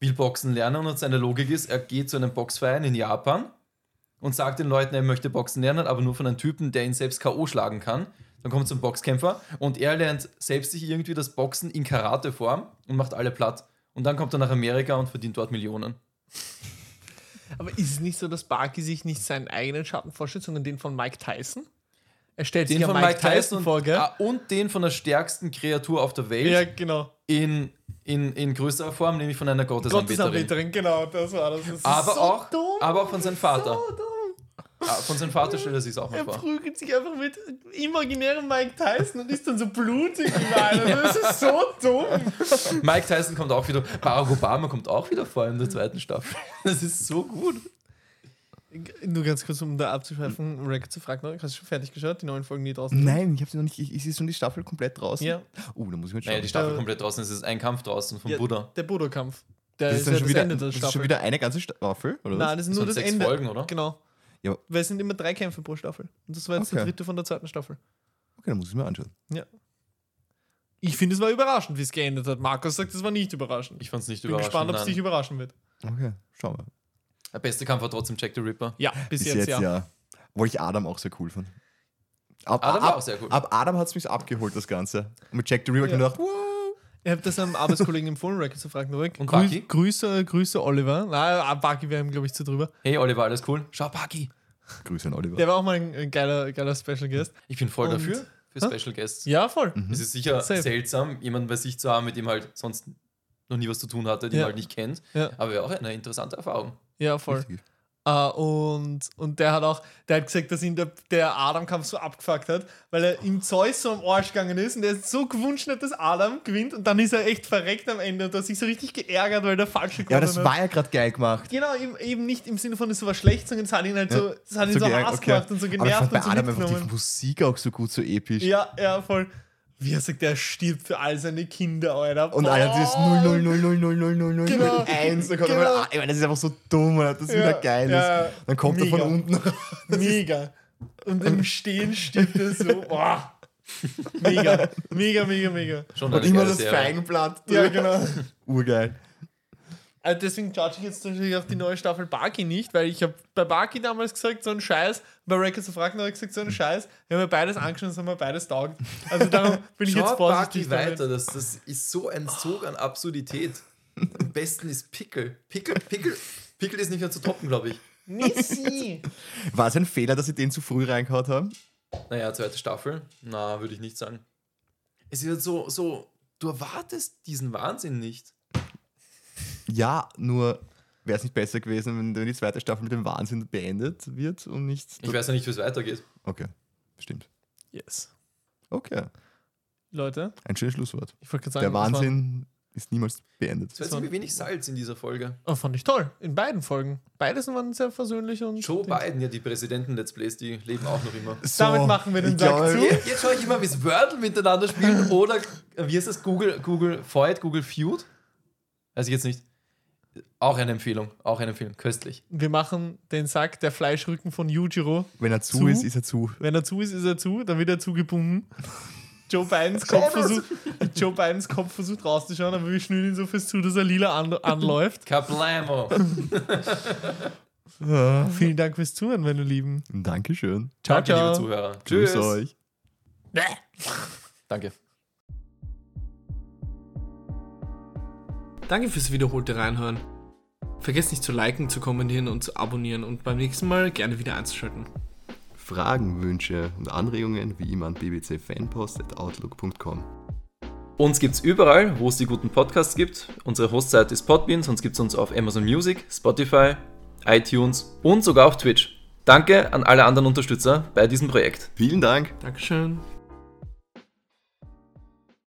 will Boxen lernen und seine Logik ist, er geht zu einem Boxverein in Japan und sagt den Leuten, er möchte Boxen lernen, aber nur von einem Typen, der ihn selbst K.O. schlagen kann. Dann kommt zum Boxkämpfer und er lernt selbst sich irgendwie das Boxen in Karate-Form und macht alle platt. Und dann kommt er nach Amerika und verdient dort Millionen. Aber ist es nicht so, dass Bucky sich nicht seinen eigenen Schatten vorstellt, sondern den von Mike Tyson? Er stellt Den sich ja von Mike, Tyson, und, vor, gell? ah, und den von der stärksten Kreatur auf der Welt ja, genau. in, in, in größerer Form, nämlich von einer Gottesanbeterin. Gottesanbeterin, genau, das war das. das ist Aber, so auch, dumm. aber auch von seinem Vater. So Von seinem Vater stellt er sich auch mal Er vor. prügelt sich einfach mit imaginärem Mike Tyson und ist dann so blutig überall. Das ist so dumm. Mike Tyson kommt auch wieder. Barack Obama kommt auch wieder vor in der zweiten Staffel. Das ist so gut. Nur ganz kurz, um da abzuschweifen, Rack zu fragen, hast du schon fertig geschaut? Die neuen Folgen, die draußen sind? Nein, ich habe sie noch nicht. Ich, ist schon die Staffel komplett draußen? Ja. Oh, da muss ich mal schauen. Naja, die Staffel Äh, komplett draußen. Es ist ein Kampf draußen vom Ja, Buddha. Der Buddha-Kampf. Der das ist, ist, dann ja schon das wieder, Ende der das ist Staffel. schon wieder eine ganze Staffel, oder? Nein, das ist Das nur sind das sechs Ende. Folgen, oder? Genau. Ja. Weil es sind immer drei Kämpfe pro Staffel. Und das war jetzt die Okay. dritte von der zweiten Staffel. Okay, dann muss ich mir anschauen. Ich finde, es war überraschend, wie es geendet hat. Markus sagt, es war nicht überraschend. Ich fand es nicht bin überraschend. gespannt, ob es dich überraschen wird. Okay, schauen wir. Der beste Kampf war trotzdem Jack the Ripper. Ja, bis, Bis jetzt, ja. Obwohl ich Adam auch sehr cool fand. Ab, Adam war ab, auch sehr cool. Ab Adam hat es mich abgeholt, das Ganze. Und mit Jack the Ripper hab ich Ja. mir gedacht, wow. Ich habe das einem Arbeitskollegen empfohlen, Racket zu fragen. Und Bucky? Grüße, Grüße Oliver. Nein, Bucky wäre ihm, glaube ich, zu drüber. Hey Oliver, alles cool? Schau, Bucky. Grüße an Oliver. Der war auch mal ein, geiler, geiler Special Guest. Ich bin voll Und- dafür, für Hä? Special Guests. Ja, voll. Es ist sicher Safe. seltsam, jemanden bei sich zu haben, mit dem halt sonst noch nie was zu tun hatte, den Ja. man halt nicht kennt. Ja. Aber wäre auch eine interessante Erfahrung. Ja, voll. Richtig. Äh, und, und der hat auch, der hat gesagt, dass ihn der, der Adam-Kampf so abgefuckt hat, weil er ihm Zeus so am Arsch gegangen ist und er so gewünscht hat, dass Adam gewinnt und dann ist er echt verreckt am Ende und hat sich so richtig geärgert, weil der falsche Ja, das hat. war ja gerade geil gemacht. Genau, eben, eben nicht im Sinne von, es war schlecht, sondern es hat ihn halt so, es hat ihn so, geärgert, Hass okay. gemacht und so Aber ich genervt fand bei und so Adam einfach die mitgenommen. Musik auch so gut, so episch. Ja, ja, voll. Wie er sagt, er stirbt für all seine Kinder, Alter. Und Alter, das ist Boah. 0, 0, 0, 0, 0, 0, 0, 0, Genau. 1. Da kommt Genau. ich meine, das ist einfach so dumm, Alter, dass das Ja, wieder geil ja, ist. Dann kommt er mega. von unten. Mega. Und im Stehen stirbt er so. (laughs) Boah. Mega, mega, mega, mega. Schon Und immer das Serie. Feigenblatt. Ja, genau. Urgeil. Also deswegen judge ich jetzt natürlich auch die neue Staffel Baki nicht, weil ich habe bei Baki damals gesagt, so ein Scheiß, bei Records of Ragnarok habe ich gesagt, so ein Scheiß. Wir haben ja beides angeschaut und haben wir beides taugt. Also darum (laughs) bin ich jetzt Bucky damit. weiter, das, das ist so ein Sog an Absurdität. Am besten ist Pickel. Pickel, Pickel, Pickel ist nicht mehr zu toppen, glaube ich. Nissi! War es ein Fehler, dass sie den zu früh reingehauen haben? Naja, zweite Staffel. Na, würde ich nicht sagen. Es wird so, so, du erwartest diesen Wahnsinn nicht. Ja, nur wäre es nicht besser gewesen, wenn wenn die zweite Staffel mit dem Wahnsinn beendet wird und nicht. Ich weiß ja nicht, wie es weitergeht. Okay, stimmt. Yes. Okay, Leute, ein schönes Schlusswort. ich wollte gerade sagen, Der Wahnsinn ist niemals beendet. Es war ziemlich wenig Salz in dieser Folge. Oh, fand ich toll. In beiden Folgen. Beides waren sehr versöhnlich und. Joe Biden, ja, die Präsidenten-Let's Plays, die leben auch noch immer. Damit machen wir den Sack zu. Jetzt, jetzt schaue ich immer, wie es Wordle miteinander spielen oder, wie heißt das, Google, Google Fight, Google Feud? Ich jetzt nicht. Auch eine Empfehlung, auch eine Empfehlung, köstlich. Wir machen den Sack der Fleischrücken von Yujiro. Wenn er zu, Zu? ist, ist er zu. Wenn er zu ist, ist er zu, dann wird er zugebunden. Joe Bidens (laughs) Kopf versucht, Joe Bidens Kopf versucht rauszuschauen, aber wir schnüren ihn so fest zu, dass er lila an, anläuft. Kablamo! (laughs) Vielen Dank fürs Zuhören, meine Lieben. Dankeschön. Ciao, Danke, liebe ciao. Zuhörer. Grüß euch. Danke. Danke fürs wiederholte Reinhören. Vergesst nicht zu liken, zu kommentieren und zu abonnieren und beim nächsten Mal gerne wieder einzuschalten. Fragen, Wünsche und Anregungen wie immer an bbcfanpost.outlook.com. Uns gibt's überall, wo es die guten Podcasts gibt. Unsere Hostseite ist Podbean, sonst gibt's uns auf Amazon Music, Spotify, iTunes und sogar auf Twitch. Danke an alle anderen Unterstützer bei diesem Projekt. Vielen Dank. Dankeschön.